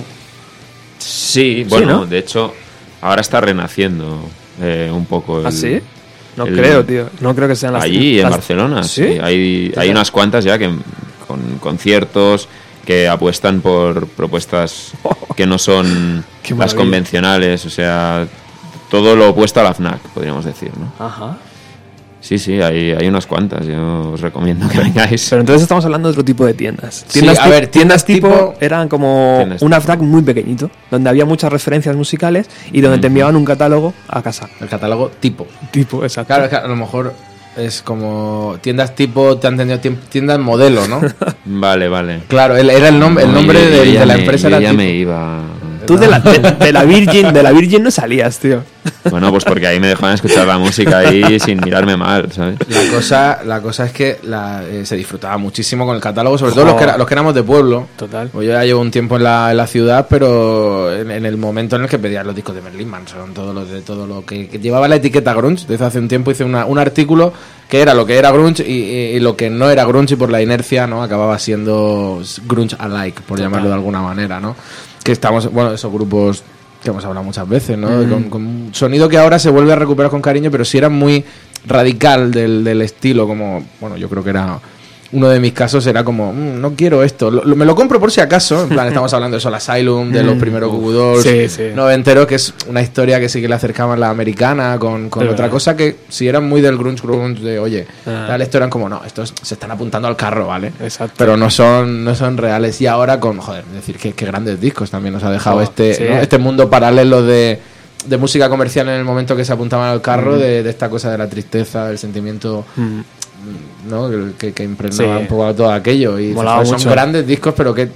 Sí, bueno, ¿no? de hecho, ahora está renaciendo eh, un poco. el- ¿Ah, sí? No el- creo, tío. No creo que sean las Allí en Barcelona, ¿Sí? sí. Hay, hay unas cuantas ya que con conciertos que apuestan por propuestas [laughs] que no son las convencionales, o sea, todo lo opuesto a la FNAC, podríamos decir, ¿no? Ajá. Sí, sí, hay, hay unas cuantas, yo os recomiendo que vengáis. Pero entonces estamos hablando de otro tipo de tiendas. Sí, a ver, tiendas tiendas tipo, tipo- eran como un FNAC muy pequeñito, donde había muchas referencias musicales y donde te enviaban un catálogo a casa. El catálogo tipo. Tipo, exacto. Claro, es que a lo mejor es como tiendas tipo, te han tiem- tiendas modelo, ¿no? [laughs] Vale, vale. claro, el- era el, nombre el No, nombre yo- yo de, la me- empresa. yo era ya tipo. me iba. Tú de la, de, de la Virgin, de la Virgin no salías, tío. Bueno, pues porque ahí me dejaban escuchar la música ahí sin mirarme mal, ¿sabes? La cosa, la cosa es que la, eh, se disfrutaba muchísimo con el catálogo, sobre todo los que, era- los que éramos de pueblo. Total. Pues yo ya llevo un tiempo en la, en la ciudad, pero en, en el momento en el que pedías los discos de Merlin Manson, todo lo de todo lo que, que llevaba la etiqueta grunge, desde hace un tiempo hice una- un artículo que era lo que era grunge y, y- y lo que no era grunge y por la inercia, ¿no? Acababa siendo grunge alike, por llamarlo de alguna manera, ¿no? Que estamos, bueno, esos grupos que hemos hablado muchas veces, ¿no? Con, con un sonido que ahora se vuelve a recuperar con cariño, pero sí era muy radical del, del estilo, como, bueno, yo creo que era uno de mis casos era como, "Mm, no quiero esto, Lo- lo- me lo compro por si acaso, en plan, [laughs] estamos hablando de Soul Asylum, de los primeros Goo Goo Dolls, Sí, sí. noventeros, que es una historia que sí que le acercaban la americana con, con otra verdad. cosa que si eran muy del grunge grunge de, oye, Ah. tal, esto eran como, no, estos se están apuntando al carro, ¿vale? Exacto. Pero no son, no son reales. Y ahora con, joder, decir, que, que grandes discos también nos ha dejado Oh, este, sí. ¿no? este mundo paralelo de, de música comercial en el momento que se apuntaban al carro, de, de esta cosa de la tristeza, del sentimiento Mm. ¿No? que, que impregnaba Sí. un poco todo aquello. Y son grandes discos, pero qué,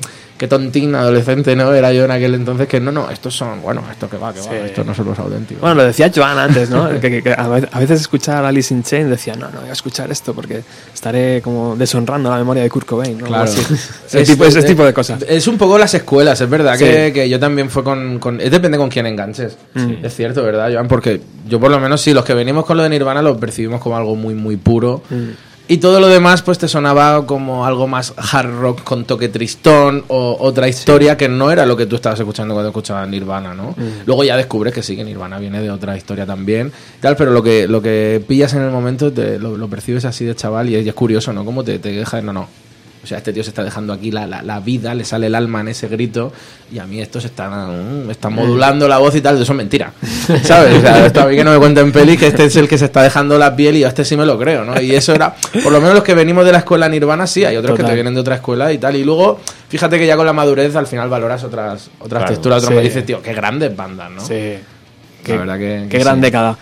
qué tontín adolescente no era yo en aquel entonces. Que no, no, estos son, bueno, esto que va, que Sí. va, estos no son los auténticos. Bueno, lo decía Joan antes, ¿no? [laughs] que, que- que a ve- a veces escuchar a Alice in Chains decía, no, no voy a escuchar esto porque estaré como deshonrando la memoria de Kurt Cobain, ¿no? Claro. Así. [laughs] Ese, tipo, ese tipo de cosas. Es un poco las escuelas, es verdad Sí. que, que yo también fue con, con- Es depende con quién enganches. Es cierto, ¿verdad, Joan? Porque yo por lo menos sí, los que venimos con lo de Nirvana lo percibimos como algo muy, muy puro. Mm. Y todo lo demás pues te sonaba como algo más hard rock con toque tristón o otra historia que no era lo que tú estabas escuchando cuando escuchabas Nirvana, ¿no? Mm. Luego ya descubres que sí, que Nirvana viene de otra historia también, tal, pero lo que, lo que pillas en el momento te, lo, lo percibes así de chaval y es, y es curioso, ¿no? Cómo te, te deja, no, no. O sea, este tío se está dejando aquí la, la, la vida, le sale el alma en ese grito y a mí esto se está, mm, está modulando la voz y tal, eso es mentira. ¿Sabes? O sea, esto a mí que no me cuenten pelis que este es el que se está dejando la piel y yo a este sí me lo creo, ¿no? Y eso era, por lo menos los que venimos de la escuela Nirvana sí, hay otros que te vienen de otra escuela y tal. Y luego, fíjate que ya con la madurez al final valoras otras, otras Claro, texturas, otras sí. me dices, tío, qué grandes bandas, ¿no? Sí. La verdad que- Qué gran sí. década.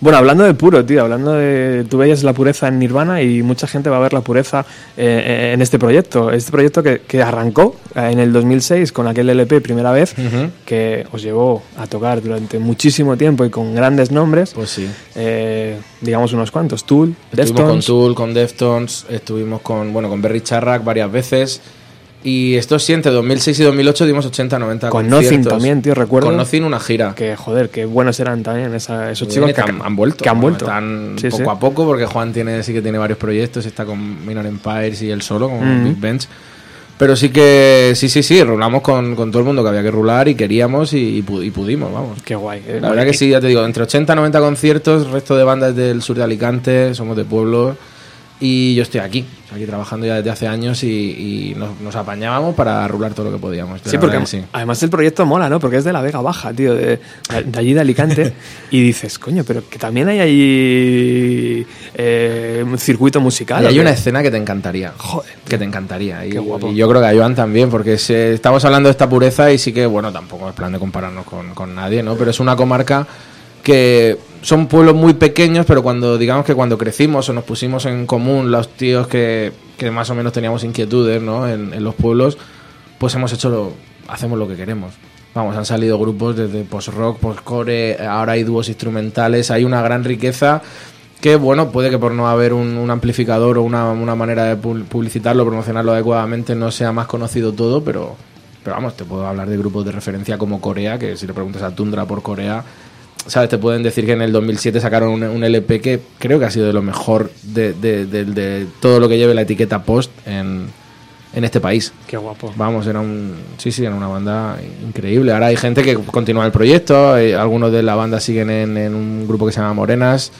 Bueno, hablando de puro, tío, hablando de. Tú veías la pureza en Nirvana y mucha gente va a ver la pureza eh, en este proyecto. Este proyecto que, que arrancó eh, en el 2006 con aquel LP primera vez, Ujú. que os llevó a tocar durante muchísimo tiempo y con grandes nombres. Pues sí. Eh, digamos unos cuantos: Tool, Estuvimos con. Tool, con Deftones, estuvimos con, bueno, con Berry Charrack varias veces. Y esto sí, entre 2006 y 2008 dimos 80, 90 Con. Nothing también, tío, recuerdo. Con Nothing una gira. Que joder, qué buenos eran también esa- esos chicos que han, han vuelto. Que han vuelto. Están Sí, poco sí. a poco porque Juan tiene sí que tiene varios proyectos, está con Minor Empires y él solo, con Mm. Big Bench. Pero sí que, sí, sí, sí, rulamos con, con todo el mundo que había que rular y queríamos y, y pudimos, vamos. Qué guay. eh. La verdad que sí, ya te digo, entre 80 y 90 conciertos, resto de bandas del sur de Alicante, somos de pueblo y yo estoy aquí. Aquí trabajando ya desde hace años y, y nos, nos apañábamos para rular todo lo que podíamos. Sí, porque sí. además el proyecto mola, ¿no? Porque es de la Vega Baja, tío, de, de allí de Alicante. [laughs] y dices, coño, pero que también hay ahí eh, un circuito musical. Y ¿o hay una escena que te encantaría. Joder. Que te encantaría. Y, Qué guapo. y yo creo que a Joan también, porque se- estamos hablando de esta pureza y sí que, bueno, tampoco es plan de compararnos con, con nadie, ¿no? Pero es una comarca que son pueblos muy pequeños, pero cuando, digamos que cuando crecimos o nos pusimos en común los tíos que, que más o menos teníamos inquietudes, ¿no? En, en los pueblos, pues hemos hecho lo, hacemos lo que queremos. Vamos, han salido grupos desde post-rock, post-core, ahora hay dúos instrumentales, hay una gran riqueza que, bueno, puede que por no haber un, un amplificador o una, una manera de pu- publicitarlo, promocionarlo adecuadamente, no sea más conocido todo, pero, pero vamos, te puedo hablar de grupos de referencia como Corea, que si le preguntas a Tundra por Corea, ¿sabes? Te pueden decir que en el 2007 sacaron un, LP que creo que ha sido de lo mejor de, de- de- de todo lo que lleve la etiqueta post en, en este país. Qué guapo. Vamos, era un. Sí, sí, era una banda increíble. Ahora hay gente que continúa el proyecto. eh, algunos de la banda siguen en, en un grupo que se llama Morenas.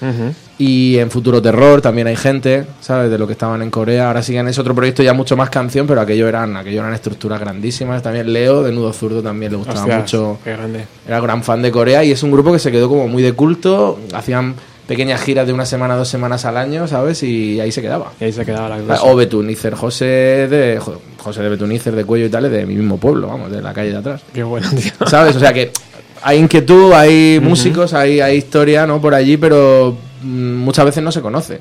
Y en Futuro Terror también hay gente, ¿sabes? De lo que estaban en Corea. Ahora siguen ese otro proyecto ya mucho más canción, pero aquello eran, aquello eran estructuras grandísimas. También Leo, de Nudo Zurdo, también le gustaba Hostias, mucho. Qué grande. Era gran fan de Corea y es un grupo que se quedó como muy de culto. Hacían pequeñas giras de una semana, dos semanas al año, ¿sabes? Y ahí se quedaba. Y ahí se quedaba la cosa. O Betunícer, José de Jo- José de Betunícer de Cuello y tal, es de mi mismo pueblo, vamos, de la calle de atrás. Qué bueno, tío. [laughs] ¿Sabes? O sea que hay inquietud, hay músicos, hay, hay historia, ¿no? Por allí, pero mm, muchas veces no se conoce.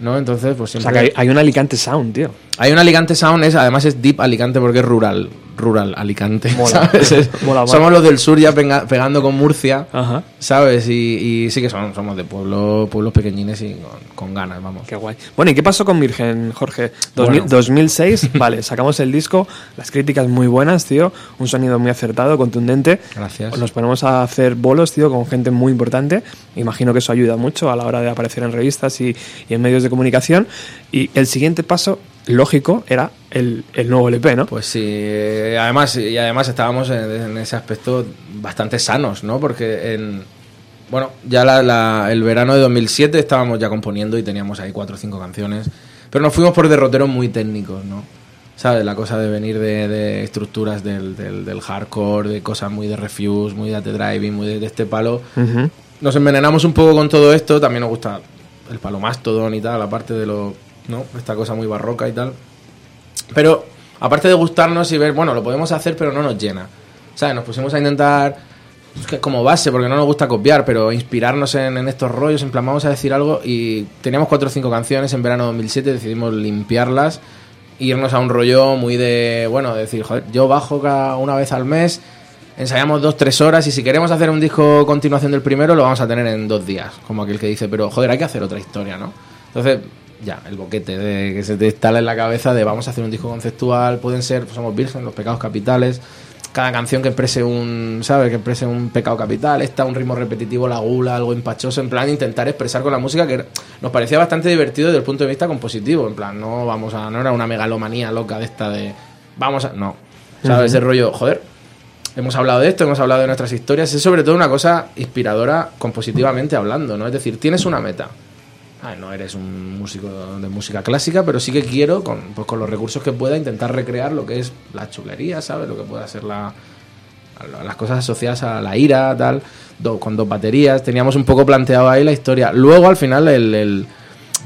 ¿no? Entonces, pues O siempre... sea, que hay, hay un Alicante Sound, tío. Hay un Alicante Sound, es, además es Deep Alicante porque es rural, rural Alicante, Mola. ¿sabes? Es- [laughs] Mola. Somos los del sur ya pega- pegando con Murcia, Ajá. ¿sabes? Y, y sí que son, somos de pueblo, pueblos pequeñines y con, con ganas, vamos. Qué guay. Bueno, ¿y qué pasó con Virgen, Jorge? 2000 Bueno. 2006, [laughs] vale, sacamos el disco, las críticas muy buenas, tío, un sonido muy acertado, contundente. Gracias. Nos ponemos a hacer bolos, tío, con gente muy importante. Imagino que eso ayuda mucho a la hora de aparecer en revistas y, y en medios de comunicación. Y el siguiente paso, lógico, era el, el nuevo LP, ¿no? Pues sí, eh, además, y además estábamos en, en ese aspecto bastante sanos, ¿no? Porque en, bueno, ya la- la- el verano de 2007 estábamos ya componiendo y teníamos ahí cuatro o cinco canciones, pero nos fuimos por derroteros muy técnicos, ¿no? ¿Sabes? La cosa de venir de, de estructuras del, del, del hardcore, de cosas muy de refuse, muy de at driving, muy de, de este palo. Nos envenenamos un poco con todo esto, también nos gusta el palo mastodon y tal, aparte de lo, ¿no? Esta cosa muy barroca y tal. Pero aparte de gustarnos y ver, bueno, lo podemos hacer, pero no nos llena. ¿Sabes? Nos pusimos a intentar, como base, porque no nos gusta copiar, pero inspirarnos en, en estos rollos, en plan, vamos a decir algo. Y teníamos cuatro o cinco canciones en verano de 2007, decidimos limpiarlas irnos a un rollo muy de, bueno, decir, joder, yo bajo cada una vez al mes, ensayamos dos, tres horas y si queremos hacer un disco continuación del primero, lo vamos a tener en dos días, como aquel que dice, pero joder, hay que hacer otra historia, ¿no? Entonces, ya, el boquete de que se te instala en la cabeza de vamos a hacer un disco conceptual, pueden ser, pues somos virgen, los pecados capitales, cada canción que exprese un, ¿sabes? Que exprese un pecado capital, esta un ritmo repetitivo, la gula, algo empachoso, en plan intentar expresar con la música que nos parecía bastante divertido desde el punto de vista compositivo, en plan, no vamos a, no era una megalomanía loca de esta de, vamos a, no, ¿sabes? Ese rollo, joder, hemos hablado de esto, hemos hablado de nuestras historias, es sobre todo una cosa inspiradora compositivamente hablando, ¿no? Es decir, tienes una meta. Ah, no eres un músico de música clásica, pero sí que quiero, con, pues con los recursos que pueda, intentar recrear lo que es la chulería, ¿sabes? Lo que pueda ser la, las cosas asociadas a la ira, tal, do- con dos baterías. Teníamos un poco planteado ahí la historia. Luego, al final, el, el-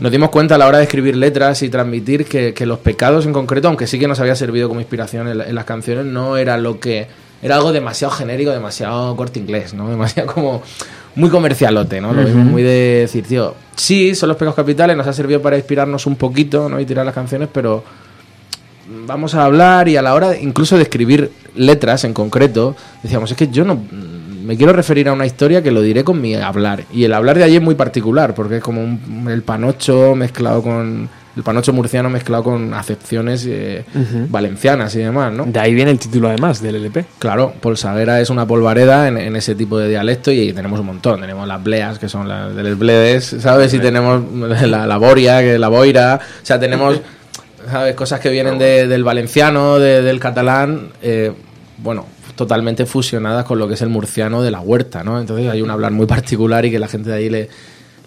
nos dimos cuenta a la hora de escribir letras y transmitir que, que los pecados en concreto, aunque sí que nos había servido como inspiración en las canciones, no era lo que. Era algo demasiado genérico, demasiado corte inglés, ¿no? [laughs] Demasiado como. Muy comercialote, ¿no? Lo mismo, muy de decir, tío, sí, son los pecados capitales, nos ha servido para inspirarnos un poquito, ¿no? Y tirar las canciones, pero vamos a hablar y a la hora de- incluso de escribir letras en concreto, decíamos, es que yo no me quiero referir a una historia que lo diré con mi hablar. Y el hablar de allí es muy particular, porque es como un- el panocho mezclado con... El panocho murciano mezclado con acepciones eh, valencianas y demás, ¿no? De ahí viene el título además del LP. Claro, polsaguera es una polvareda en, en ese tipo de dialecto y tenemos un montón. Tenemos las bleas, que son las de los bledes, ¿sabes? Y tenemos la, la boria, que es la boira. O sea, tenemos, ¿sabes? Cosas que vienen de- del valenciano, de- del catalán, eh, bueno, totalmente fusionadas con lo que es el murciano de la huerta, ¿no? Entonces hay un hablar muy particular y que la gente de ahí le,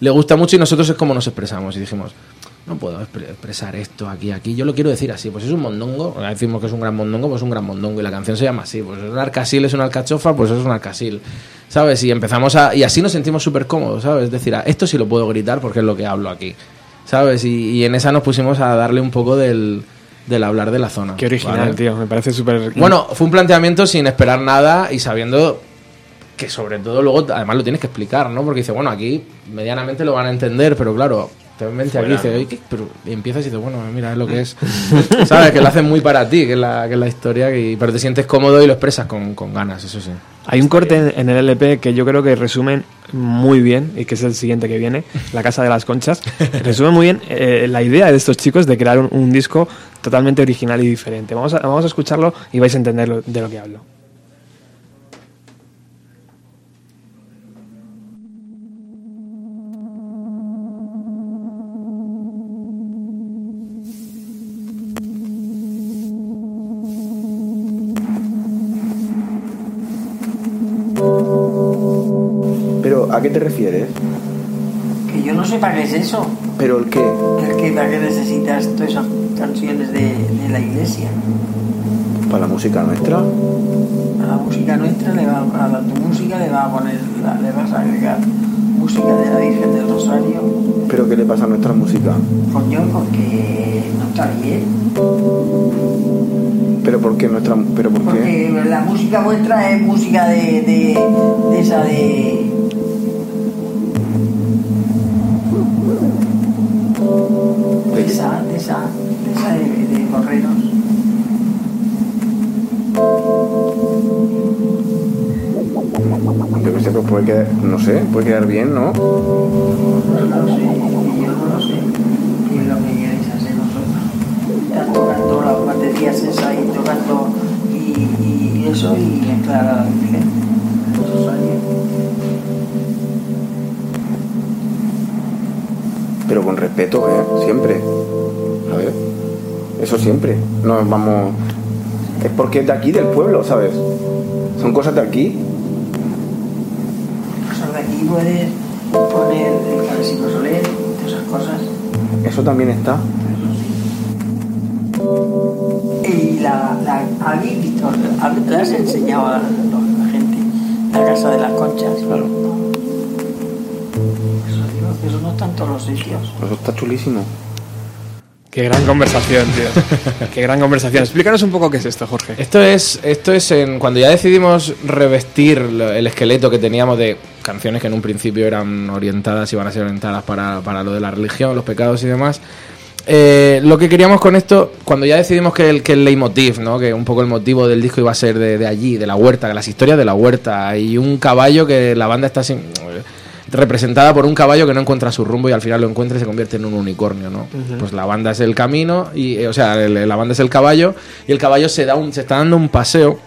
le gusta mucho y nosotros es como nos expresamos. Y dijimos, no puedo expre- expresar esto aquí, aquí, yo lo quiero decir así, pues es un mondongo, decimos que es un gran mondongo, pues es un gran mondongo y la canción se llama así, pues un arcasil es una alcachofa, pues es un arcasil, ¿sabes? Y empezamos a, y así nos sentimos súper cómodos, ¿sabes? Es decir, esto sí lo puedo gritar porque es lo que hablo aquí, ¿sabes? Y, y en esa nos pusimos a darle un poco del, del hablar de la zona. Qué original, ¿vale? tío. Me parece súper. Bueno, fue un planteamiento sin esperar nada y sabiendo que sobre todo luego además lo tienes que explicar, ¿no? Porque dice, bueno, aquí medianamente lo van a entender, pero claro, te mente aquí y dice, "Oye, ¿qué?". pero y empiezas y dices, bueno, mira, es lo que [laughs] es. Sabes que lo hacen muy para ti, que es la, que es la historia, y, pero te sientes cómodo y lo expresas con, con ganas, eso sí. Hay un corte en, en el LP que yo creo que resumen muy bien, y que es el siguiente que viene, La Casa de las Conchas. [laughs] Resume muy bien eh, la idea de estos chicos de crear un, un disco totalmente original y diferente. Vamos a, vamos a escucharlo y vais a entender lo- de lo que hablo. ¿A qué te refieres? Que yo no sé para qué es eso. ¿Pero el qué? El que para qué necesitas todas esas canciones de, de la iglesia. ¿Para la música nuestra? A la música nuestra le va a la tu música le va a poner, la- le vas a agregar música de la Virgen del Rosario. ¿Pero qué le pasa a nuestra música? Coño, porque no está bien. ¿Pero por qué nuestra... ¿Pero por qué? Porque la música vuestra es música de, de, de esa. De No sé, puede quedar bien, ¿no? No sé, yo no lo sé. ¿Qué es lo que queréis hacer vosotros? Estás tocando las baterías esas y tocando y, eso y mezclar a la. Pero con respeto, ¿eh? Siempre. A ver. Eso siempre. No vamos... Es porque es de aquí, del pueblo, ¿sabes? Son cosas de aquí. Puedes poner el Cabecino Soler, todas esas cosas. Eso también está. Y la, la, ¿habéis visto? ¿Le has enseñado a la, la gente la casa de las conchas? Claro. Eso digo, eso no está en todos los sitios. Eso está chulísimo. Qué gran conversación, tío. [laughs] Qué gran conversación. Explícanos un poco qué es esto, Jorge. Esto es, esto es en, cuando ya decidimos revestir el esqueleto que teníamos de canciones que en un principio eran orientadas y van a ser orientadas para, para lo de la religión, los pecados y demás. Eh, lo que queríamos con esto, cuando ya decidimos que el, que el leitmotiv, ¿no? que un poco el motivo del disco iba a ser de, de allí, de la huerta, de las historias de la huerta, y un caballo que la banda está sin- eh, representada por un caballo que no encuentra su rumbo y al final lo encuentra y se convierte en un unicornio, ¿no? Pues la banda es el camino y eh, o sea, el- la banda es el caballo y el caballo se da un se está dando un paseo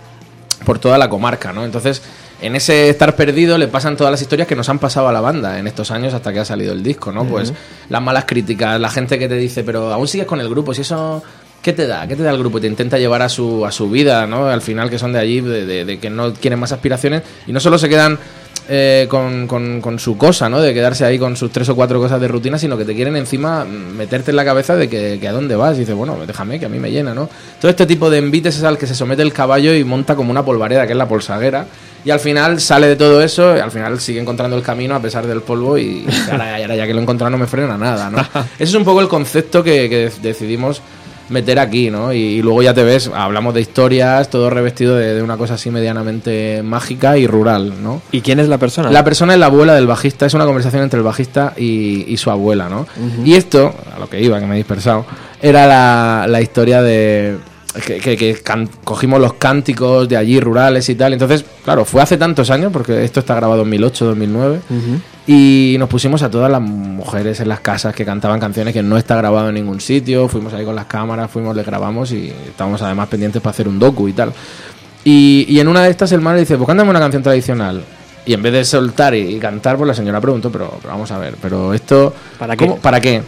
por toda la comarca, ¿no? Entonces, en ese estar perdido le pasan todas las historias que nos han pasado a la banda en estos años hasta que ha salido el disco, ¿no? Pues las malas críticas, la gente que te dice, pero aún sigues con el grupo, si eso... ¿Qué te da? ¿Qué te da el grupo? Te intenta llevar a su, a su vida, ¿no? Al final que son de allí, de, de- de que no quieren más aspiraciones y no solo se quedan eh, con, con- con su cosa, ¿no? De quedarse ahí con sus tres o cuatro cosas de rutina, sino que te quieren encima meterte en la cabeza de que, que a dónde vas. Y dices, bueno, déjame, que a mí me llena, ¿no? Todo este tipo de envites es al que se somete el caballo y monta como una polvareda, que es la polsaguera. Y al final sale de todo eso, y al final sigue encontrando el camino a pesar del polvo y ahora, ahora ya que lo he encontrado no me frena nada, ¿no? [laughs] Ese es un poco el concepto que, que decidimos meter aquí, ¿no? Y, y luego ya te ves, hablamos de historias, todo revestido de, de una cosa así medianamente mágica y rural, ¿no? ¿Y quién es la persona? La persona es la abuela del bajista, es una conversación entre el bajista y, y su abuela, ¿no? Y esto, a lo que iba, que me he dispersado, era la, la historia de que, que- que can- cogimos los cánticos de allí rurales y tal. Entonces, claro, fue hace tantos años, porque esto está grabado en 2008, 2009, y nos pusimos a todas las mujeres en las casas que cantaban canciones que no está grabado en ningún sitio. Fuimos ahí con las cámaras, fuimos, le grabamos y estábamos además pendientes para hacer un docu y tal. Y, y en una de estas el man le dice, pues cántame una canción tradicional. Y en vez de soltar y, y cantar, pues la señora preguntó, pero, pero vamos a ver, pero esto... ¿Para qué? ¿cómo- ¿Para qué?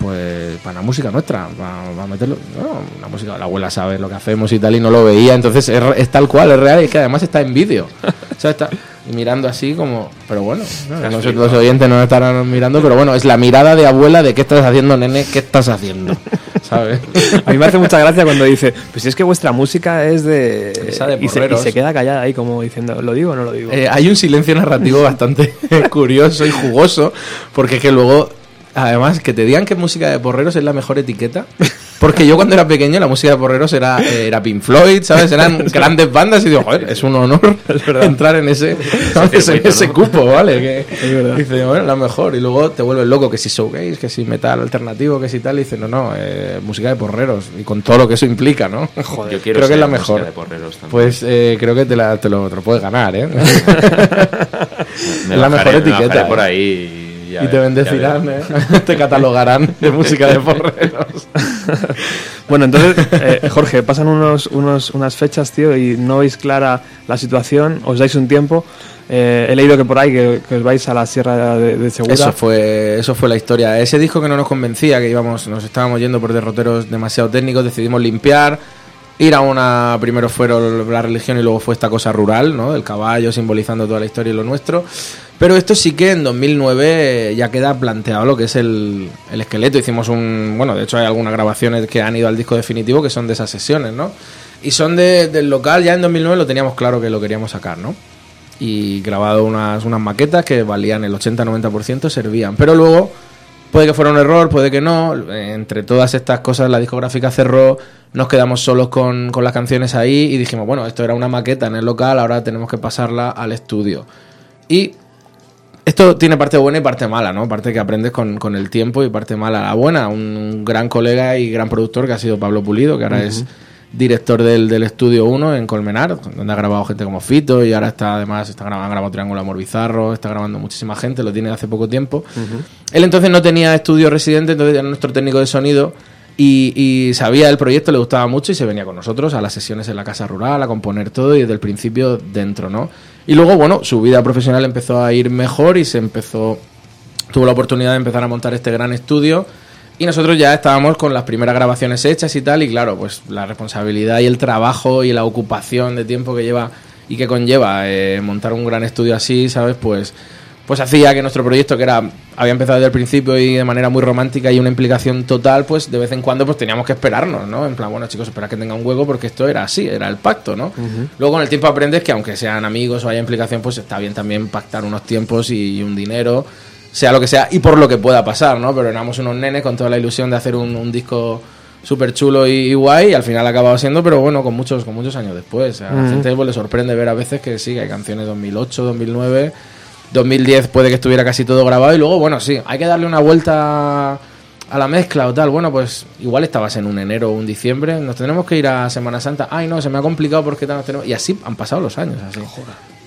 Pues para la música nuestra, para, para meterlo... No, la música, la abuela sabe lo que hacemos y tal, y no lo veía, entonces es, es tal cual, es real, y que además está en vídeo. O sea, está... mirando así como... Pero bueno, no sé, los oyentes no estarán mirando, pero bueno, es la mirada de abuela de qué estás haciendo, nene, qué estás haciendo, ¿sabes? [laughs] A mí me hace mucha gracia cuando dice, pues es que vuestra música es de... Esa de y, se, y se queda callada ahí como diciendo, ¿lo digo o no lo digo? Eh, hay un silencio narrativo bastante [laughs] curioso y jugoso, porque es que luego, además, que te digan que música de porreros es la mejor etiqueta. Porque yo cuando era pequeño la música de porreros era, eh, era Pink Floyd, ¿sabes? Eran [laughs] grandes bandas y digo, joder, es un honor [laughs] entrar en ese, en ese cupo, ¿vale? Que, Dice, bueno, la mejor. Y luego te vuelves loco, que si showcase, que si metal alternativo, que si tal. Y dice, no, no, eh, música de porreros. Y con todo lo que eso implica, ¿no? [laughs] Yo quiero creo que es la música mejor. de porreros también. Pues eh, creo que te, la, te, lo, te lo puedes ganar, ¿eh? me es la bajaré- mejor me etiqueta, por ¿eh? ahí y, ya y te bendecirán, ya ¿eh? [laughs] te catalogarán de música de porreros. [laughs] Bueno, entonces, eh, Jorge, pasan unos, unos, unas fechas, tío, y no veis clara la situación, os dais un tiempo. Eh, he leído que por ahí que, que os vais a la Sierra de, de Segura. Eso fue, eso fue la historia. Ese disco que no nos convencía, que íbamos, nos estábamos yendo por derroteros demasiado técnicos, decidimos limpiar. Ir a una, primero fueron la religión y luego fue esta cosa rural, ¿no? El caballo simbolizando toda la historia y lo nuestro. Pero esto sí que en 2009 ya queda planteado lo que es el, el esqueleto. Hicimos un, bueno, de hecho hay algunas grabaciones que han ido al disco definitivo que son de esas sesiones, ¿no? Y son de- del local, ya en 2009 lo teníamos claro que lo queríamos sacar, ¿no? y grabado unas, unas maquetas que valían el 80-90%, servían. Pero luego puede que fuera un error, puede que no. Entre todas estas cosas la discográfica cerró, nos quedamos solos con, con las canciones ahí y dijimos, bueno, esto era una maqueta en el local, ahora tenemos que pasarla al estudio. Y esto tiene parte buena y parte mala, ¿no? Parte que aprendes con, con el tiempo y parte mala. La buena, un gran colega y gran productor que ha sido Pablo Pulido, que ahora es director del, del Estudio 1 en Colmenar, donde ha grabado gente como Fito y ahora está además está grabando, ha grabado Triángulo Amor Bizarro, está grabando muchísima gente, lo tiene hace poco tiempo. Él entonces no tenía estudio residente, entonces era nuestro técnico de sonido y, y sabía del proyecto, le gustaba mucho y se venía con nosotros a las sesiones en la casa rural, a componer todo y desde el principio dentro, ¿no? Y luego, bueno, su vida profesional empezó a ir mejor y se empezó, tuvo la oportunidad de empezar a montar este gran estudio y nosotros ya estábamos con las primeras grabaciones hechas y tal y claro, pues la responsabilidad y el trabajo y la ocupación de tiempo que lleva y que conlleva eh, montar un gran estudio así, ¿sabes? Pues pues hacía que nuestro proyecto que era había empezado desde el principio y de manera muy romántica y una implicación total, pues de vez en cuando pues teníamos que esperarnos, ¿no? En plan, bueno, chicos, espera que tenga un hueco porque esto era así, era el pacto, ¿no? Luego con el tiempo aprendes que aunque sean amigos o haya implicación, pues está bien también pactar unos tiempos y un dinero, sea lo que sea, y por lo que pueda pasar, ¿no? Pero éramos unos nenes con toda la ilusión de hacer un, un disco súper chulo y, y guay y al final ha acabado siendo, pero bueno, con muchos, con muchos años después. A la gente pues, le sorprende ver a veces que sí, que hay canciones 2008, 2009, 2010 puede que estuviera casi todo grabado y luego, bueno, sí, hay que darle una vuelta a la mezcla o tal. Bueno, pues igual estabas en un enero o un diciembre, nos tenemos que ir a Semana Santa. Ay, no, se me ha complicado porque tal, nos tenemos... Y así han pasado los años, así.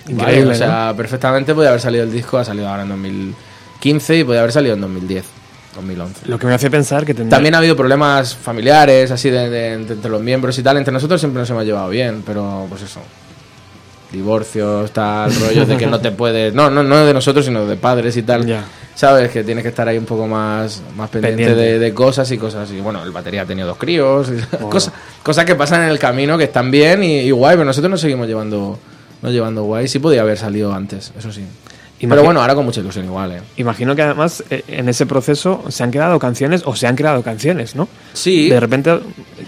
Increíble, Vale, o sea, perfectamente podía haber salido el disco, ha salido ahora en 2015 y podía haber salido en 2010, 2011. Lo que me hace pensar que tendrá... También ha habido problemas familiares, así de, de- de- entre los miembros y tal. Entre nosotros siempre nos hemos llevado bien, pero pues eso. Divorcios, tal, [laughs] rollo de que no te puedes. No, no, no de nosotros, sino de padres y tal. Ya. Sabes que tienes que estar ahí un poco más, más pendiente, Pendiente. De, de cosas y cosas. Y bueno, el batería ha tenido dos críos. y cosas, cosas que pasan en el camino que están bien y, y guay, pero nosotros nos seguimos llevando, nos llevando guay. Sí podía haber salido antes, eso sí. Pero bueno, ahora con mucha ilusión igual, eh. Imagino que además eh, en ese proceso se han quedado canciones o se han creado canciones, ¿no? Sí. De repente,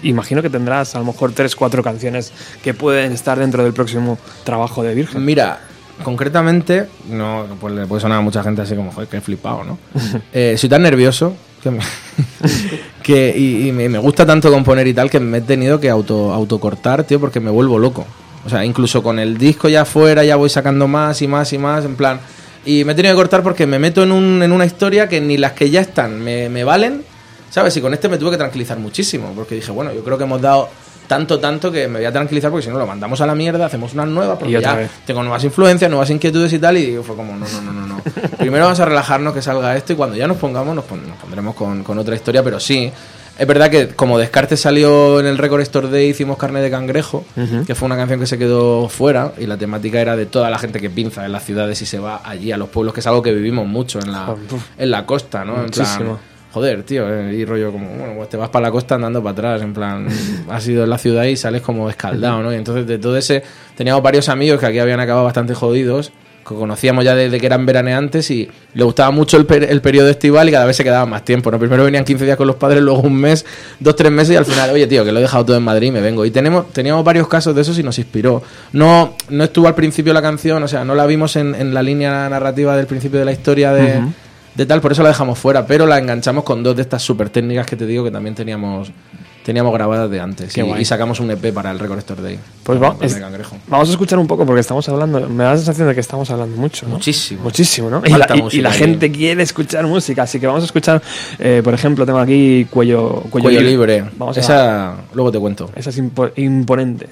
imagino que tendrás a lo mejor tres, cuatro canciones que pueden estar dentro del próximo trabajo de Virgen. Mira, concretamente, no, pues le puede sonar a mucha gente así como, joder, que he flipado, ¿no? [laughs] Eh, soy tan nervioso que, me, [laughs] que- y, y me, gusta tanto componer y tal que me he tenido que auto, autocortar, tío, porque me vuelvo loco. O sea, incluso con el disco ya fuera ya voy sacando más y más y más, en plan... Y me he tenido que cortar porque me meto en, un, en una historia que ni las que ya están me, me valen, ¿sabes? Y con este me tuve que tranquilizar muchísimo, porque dije, bueno, yo creo que hemos dado tanto, tanto que me voy a tranquilizar porque si no lo mandamos a la mierda, hacemos una nueva, porque ya vez. tengo nuevas influencias, nuevas inquietudes y tal, y fue como, no, no, no, no, no. [laughs] Primero vamos a relajarnos que salga esto y cuando ya nos pongamos nos, pon- nos pondremos con, con otra historia, pero sí. Es verdad que como Descarte salió en el Record Store Day, hicimos Carne de Cangrejo, que fue una canción que se quedó fuera y la temática era de toda la gente que pinza en las ciudades y se va allí a los pueblos, que es algo que vivimos mucho en la, en la costa, ¿no? En plan, joder, tío, eh, y rollo como, bueno, pues te vas para la costa andando para atrás, en plan, [laughs] has ido en la ciudad y sales como escaldado, ¿no? Y entonces de todo ese, teníamos varios amigos que aquí habían acabado bastante jodidos que conocíamos ya desde que eran veraneantes y le gustaba mucho el, per- el periodo estival y cada vez se quedaba más tiempo. ¿no? Primero venían 15 días con los padres, luego un mes, dos, tres meses y al final, oye tío, que lo he dejado todo en Madrid y me vengo. Y tenemos, teníamos varios casos de esos y nos inspiró. No, no estuvo al principio la canción, o sea, no la vimos en, en la línea narrativa del principio de la historia de, de tal, por eso la dejamos fuera, pero la enganchamos con dos de estas super técnicas que te digo que también teníamos teníamos grabadas de antes y, sacamos un EP para el Recorrector Day. Pues va- es- Cangrejo. vamos a escuchar un poco porque estamos hablando. Me da la sensación de que estamos hablando mucho. ¿no? Muchísimo. Muchísimo, ¿no? Y la, y- y música la aquí. gente quiere escuchar música, así que vamos a escuchar, eh, por ejemplo, tengo aquí Cuello, cuello, Cuello libre. Vamos a Esa luego te cuento. Esa es impo- imponente.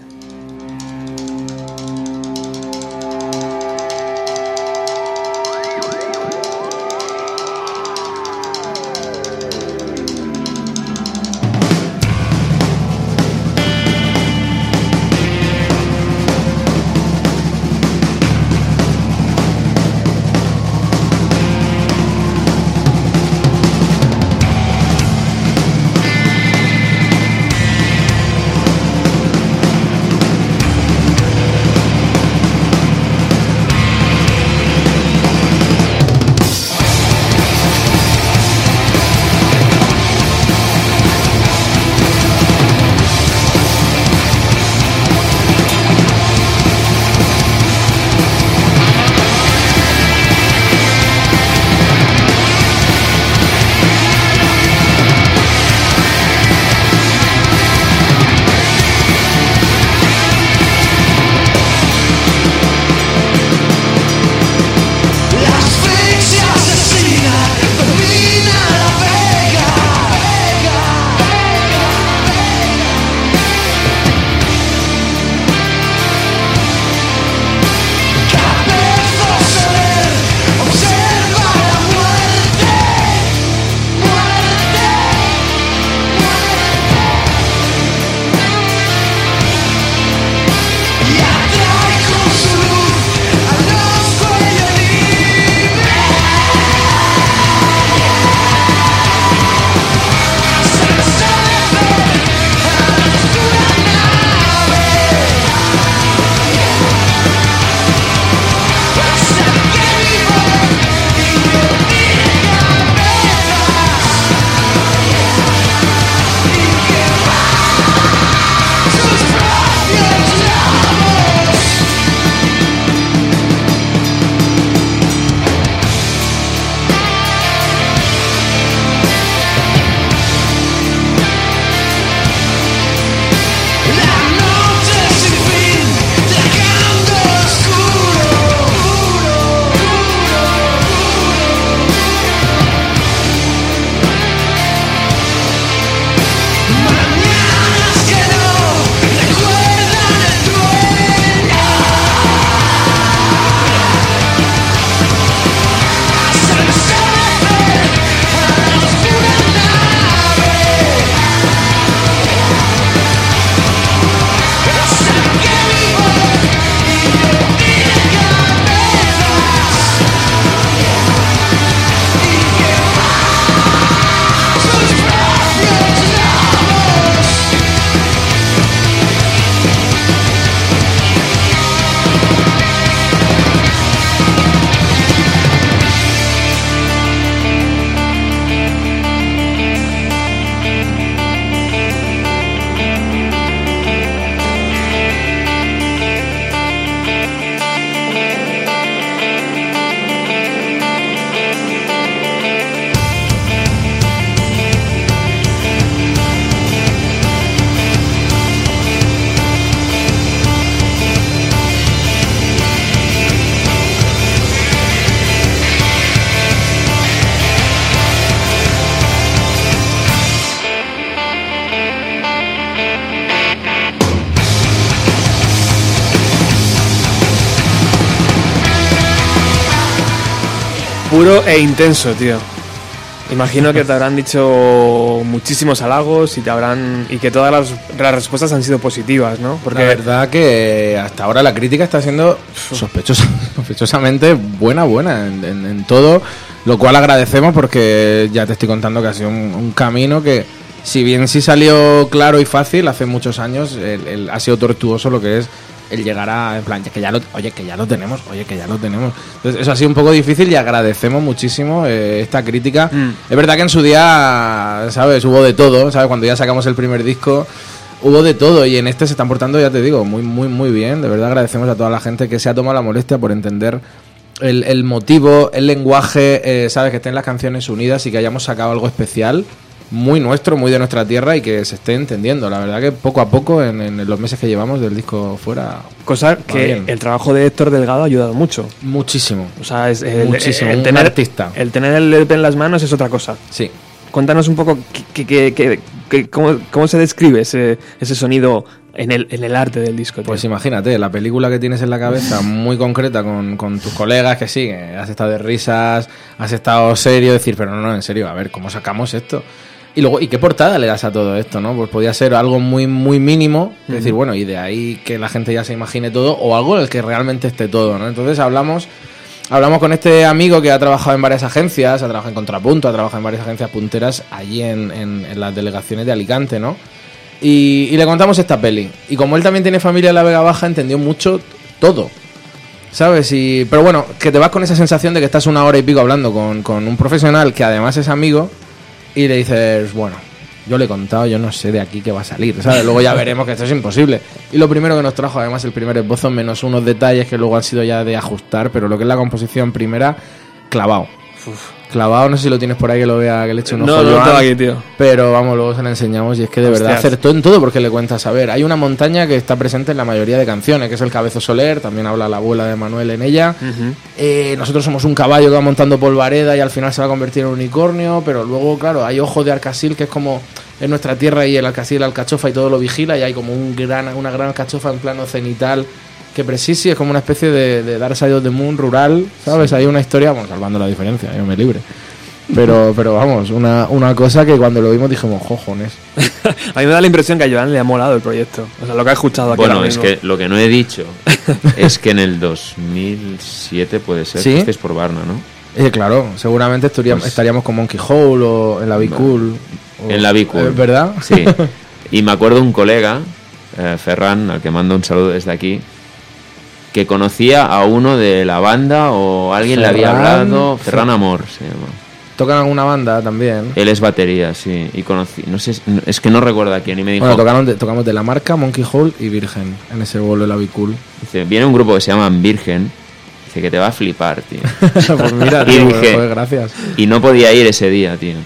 Puro e intenso, tío. Imagino que te habrán dicho muchísimos halagos y te habrán y que todas las, las respuestas han sido positivas, ¿no? Porque la verdad que hasta ahora la crítica está siendo sospechosa, [laughs] sospechosamente buena, buena en, todo, lo cual agradecemos porque ya te estoy contando que ha sido un, camino que, si bien sí salió claro y fácil hace muchos años, el- ha sido tortuoso lo que es el llegar a, en plan, que ya lo, oye, que ya lo tenemos, oye, que ya lo tenemos. Entonces, eso ha sido un poco difícil y agradecemos muchísimo eh, esta crítica. Mm. Es verdad que en su día, ¿sabes? Hubo de todo, ¿sabes? Cuando ya sacamos el primer disco, hubo de todo y en este se están portando, ya te digo, muy, muy, muy bien. De verdad agradecemos a toda la gente que se ha tomado la molestia por entender el, el motivo, el lenguaje, eh, ¿sabes? Que estén las canciones unidas y que hayamos sacado algo especial. Muy nuestro, muy de nuestra tierra y que se esté entendiendo. La verdad que poco a poco, en, en los meses que llevamos del disco fuera, Cosa que bien. el trabajo de Héctor Delgado ha ayudado mucho. muchísimo. O sea, es el, Muchísimo, el un tener, artista. El tener el EP en las manos es otra cosa. Sí. Cuéntanos un poco qué- qué- cómo, cómo se describe ese, ese sonido en el, en el arte del disco. tío. Pues imagínate, la película que tienes en la cabeza, muy concreta con, con tus colegas, que sí, que has estado de risas, has estado serio, decir, pero no, no, en serio, a ver, ¿cómo sacamos esto? Y luego, ¿y qué portada le das a todo esto, no? Pues podía ser algo muy, muy mínimo, es decir, bueno, y de ahí que la gente ya se imagine todo, o algo en el que realmente esté todo, ¿no? Entonces hablamos, hablamos con este amigo que ha trabajado en varias agencias, ha trabajado en Contrapunto, ha trabajado en varias agencias punteras allí en, en- en las delegaciones de Alicante, ¿no? Y, y le contamos esta peli. Y como él también tiene familia en la Vega Baja, entendió mucho todo. ¿Sabes? Y, pero bueno, que te vas con esa sensación de que estás una hora y pico hablando con, con un profesional que además es amigo y le dices, bueno, yo le he contado, yo no sé de aquí qué va a salir, ¿sabes? Luego ya veremos que esto es imposible. Y lo primero que nos trajo, además, el primer esbozo, menos unos detalles que luego han sido ya de ajustar, pero lo que es la composición primera, clavado. Clavado, no sé si lo tienes por ahí que lo vea, que le eche un ojo no, no lo tengo aquí, tío. Pero vamos, luego se la enseñamos y es que de verdad Hostias. acertó en todo porque le cuentas, a ver, hay una montaña que está presente en la mayoría de canciones, que es el Cabezo Soler, también habla la abuela de Manuel en ella. Eh, nosotros somos un caballo que va montando polvareda y al final se va a convertir en un unicornio, pero luego, claro, hay Ojo de Arcasil, que es como en nuestra tierra y el Arcasil, la alcachofa y todo lo vigila y hay como un gran, una gran alcachofa en plano cenital que precisi, es como una especie de, de Dark Side of the Moon rural, ¿sabes? Hay una historia, bueno, salvando la diferencia, yo me libre. Pero, pero vamos, una, una cosa que cuando lo vimos dijimos, jojones. [laughs] A mí me da la impresión que a Joan le ha molado el proyecto. O sea, lo que ha escuchado aquí Bueno, es mismo. que lo que no he dicho [laughs] es que en el 2007 puede ser ¿Sí? que estés por Barna, ¿no? Eh, claro, seguramente estaríamos, Pues- estaríamos con Monkey Hole o en la Be Cool. o- En la Be Cool. Eh, ¿Verdad? Sí. [laughs] Y me acuerdo un colega, eh, Ferran, al que mando un saludo desde aquí, que conocía a uno de la banda o alguien le había hablado. Ferran Amor se llama. Tocan alguna banda también. Él es batería, sí. Y conocí, no sé, es que no recuerdo a quién. Y me dijo, Bueno, tocaron de- tocamos de la marca Monkey Hole y Virgen en ese vuelo de la Be Cool. dice, viene un grupo que se llama Virgen. Dice que te va a flipar, tío. [laughs] pues mira, Y tío, joder, gracias. Y no podía ir ese día, tío.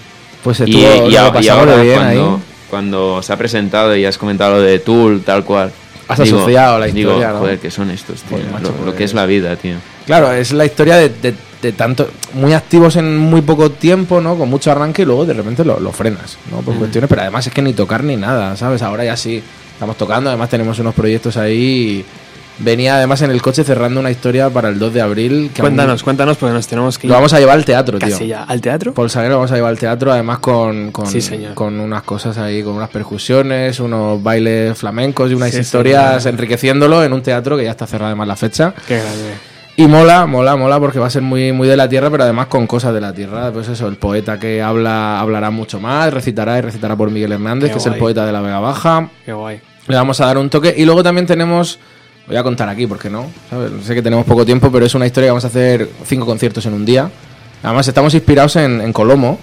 Pues Y, estuvo, y a- y pasamos ahora bien cuando, ahí. cuando se ha presentado y has comentado lo de Tool, tal cual. Has asociado la digo, historia, ¿no? joder, que son estos, tío. Joder, macho, lo, lo pues- que es la vida, tío. Claro, es la historia de, de- de tanto, muy activos en muy poco tiempo, ¿no? Con mucho arranque y luego de repente lo, lo frenas, ¿no? Mm. Por cuestiones, pero además es que ni tocar ni nada, ¿sabes? Ahora ya sí, estamos tocando, además tenemos unos proyectos ahí. Venía además en el coche cerrando una historia para el 2 de abril. Que aún- Cuéntanos, cuéntanos, porque nos tenemos que ir Lo vamos a llevar al teatro, tío. casi ya. ¿Al teatro? Paul Saguero lo vamos a llevar al teatro, además con, con, Sí, señor. con unas cosas ahí, con unas percusiones, unos bailes flamencos y unas Sí, historias señor. enriqueciéndolo en un teatro que ya está cerrado además la fecha. Qué grande. Y mola, mola, mola porque va a ser muy, muy de la tierra, pero además con cosas de la tierra. Pues eso, el poeta que habla hablará mucho más, recitará y recitará por Miguel Hernández, Qué que es el poeta de la Vega Baja. Qué guay. Le vamos a dar un toque. Y luego también tenemos, voy a contar aquí, porque no, ¿sabes? Sé que tenemos poco tiempo, pero es una historia que vamos a hacer cinco conciertos en un día. Además, estamos inspirados en, en Colomo.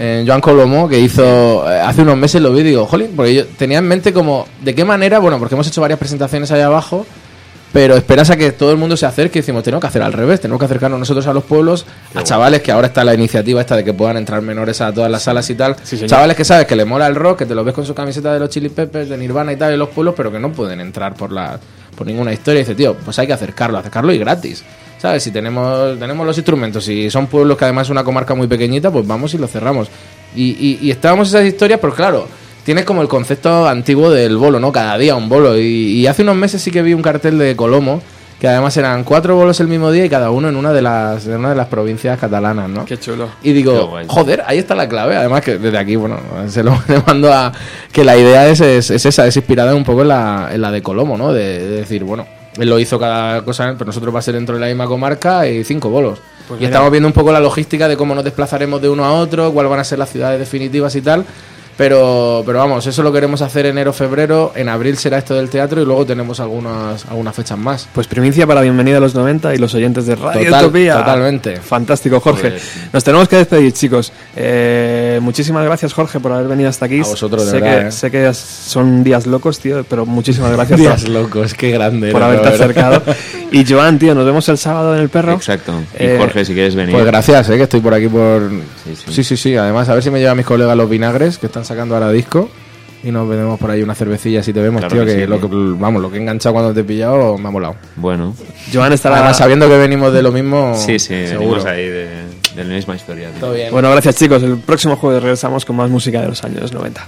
En Joan Colomo, que hizo eh, hace unos meses lo vi y digo, jolín, porque yo tenía en mente como, ¿de qué manera? Bueno, porque hemos hecho varias presentaciones allá abajo, pero esperas a que todo el mundo se acerque y decimos, tenemos que hacer al revés, tenemos que acercarnos nosotros a los pueblos, a chavales, que ahora está la iniciativa esta de que puedan entrar menores a todas las salas y tal. Sí, chavales que sabes que le mola el rock, que te los ves con su camiseta de los Chili Peppers, de Nirvana y tal, en los pueblos, pero que no pueden entrar por la por ninguna historia. Y dice, tío, pues hay que acercarlo, acercarlo y gratis. ¿Sabes? Si tenemos, tenemos los instrumentos, si son pueblos que además es una comarca muy pequeñita, pues vamos y lo cerramos. Y, y, y estábamos esas historias, pero claro, tienes como el concepto antiguo del bolo, ¿no? Cada día un bolo. Y, y hace unos meses sí que vi un cartel de Colomo, que además eran cuatro bolos el mismo día y cada uno en una de las, en una de las provincias catalanas, ¿no? Qué chulo. Y digo, joder, ahí está la clave. Además que desde aquí, bueno, se lo [laughs] mando a... Que la idea es, es, es esa, es inspirada un poco en la, en la de Colomo, ¿no? De, de decir, bueno, él lo hizo cada cosa, pero nosotros va a ser dentro de la misma comarca y cinco bolos. Pues y mira. estamos viendo un poco la logística de cómo nos desplazaremos de uno a otro, cuáles van a ser las ciudades definitivas y tal. Pero, pero vamos, eso lo queremos hacer enero, febrero. En abril será esto del teatro y luego tenemos algunas, algunas fechas más. Pues primicia para Bienvenida a los 90 y los oyentes de Radio Total- Utopía. totalmente. Fantástico, Jorge. Joder. Nos tenemos que despedir, chicos. Eh, muchísimas gracias, Jorge, por haber venido hasta aquí. A vosotros, de sé verdad, que, eh. sé que son días locos, tío, pero muchísimas gracias Días por, locos, qué grande. por haberte acercado. [laughs] Y Joan, tío, nos vemos el sábado en el perro. Exacto. Y Eh, Jorge, si quieres venir. Pues gracias, eh, que estoy por aquí por... Sí, sí. Sí, sí, sí. Además, a ver si me llevan mis colegas los vinagres, que están sacando ahora disco. Y nos vendemos por ahí una cervecilla si te vemos, Claro tío. que Que, sí, lo tío. que, vamos, lo que he enganchado cuando te he pillado me ha molado. Bueno, Joan estará. Además, sabiendo que venimos de lo mismo, sí, sí, seguro. venimos ahí de, de la misma historia. tío. Todo bien. Bueno, gracias, chicos. El próximo jueves regresamos con más música de los años 90.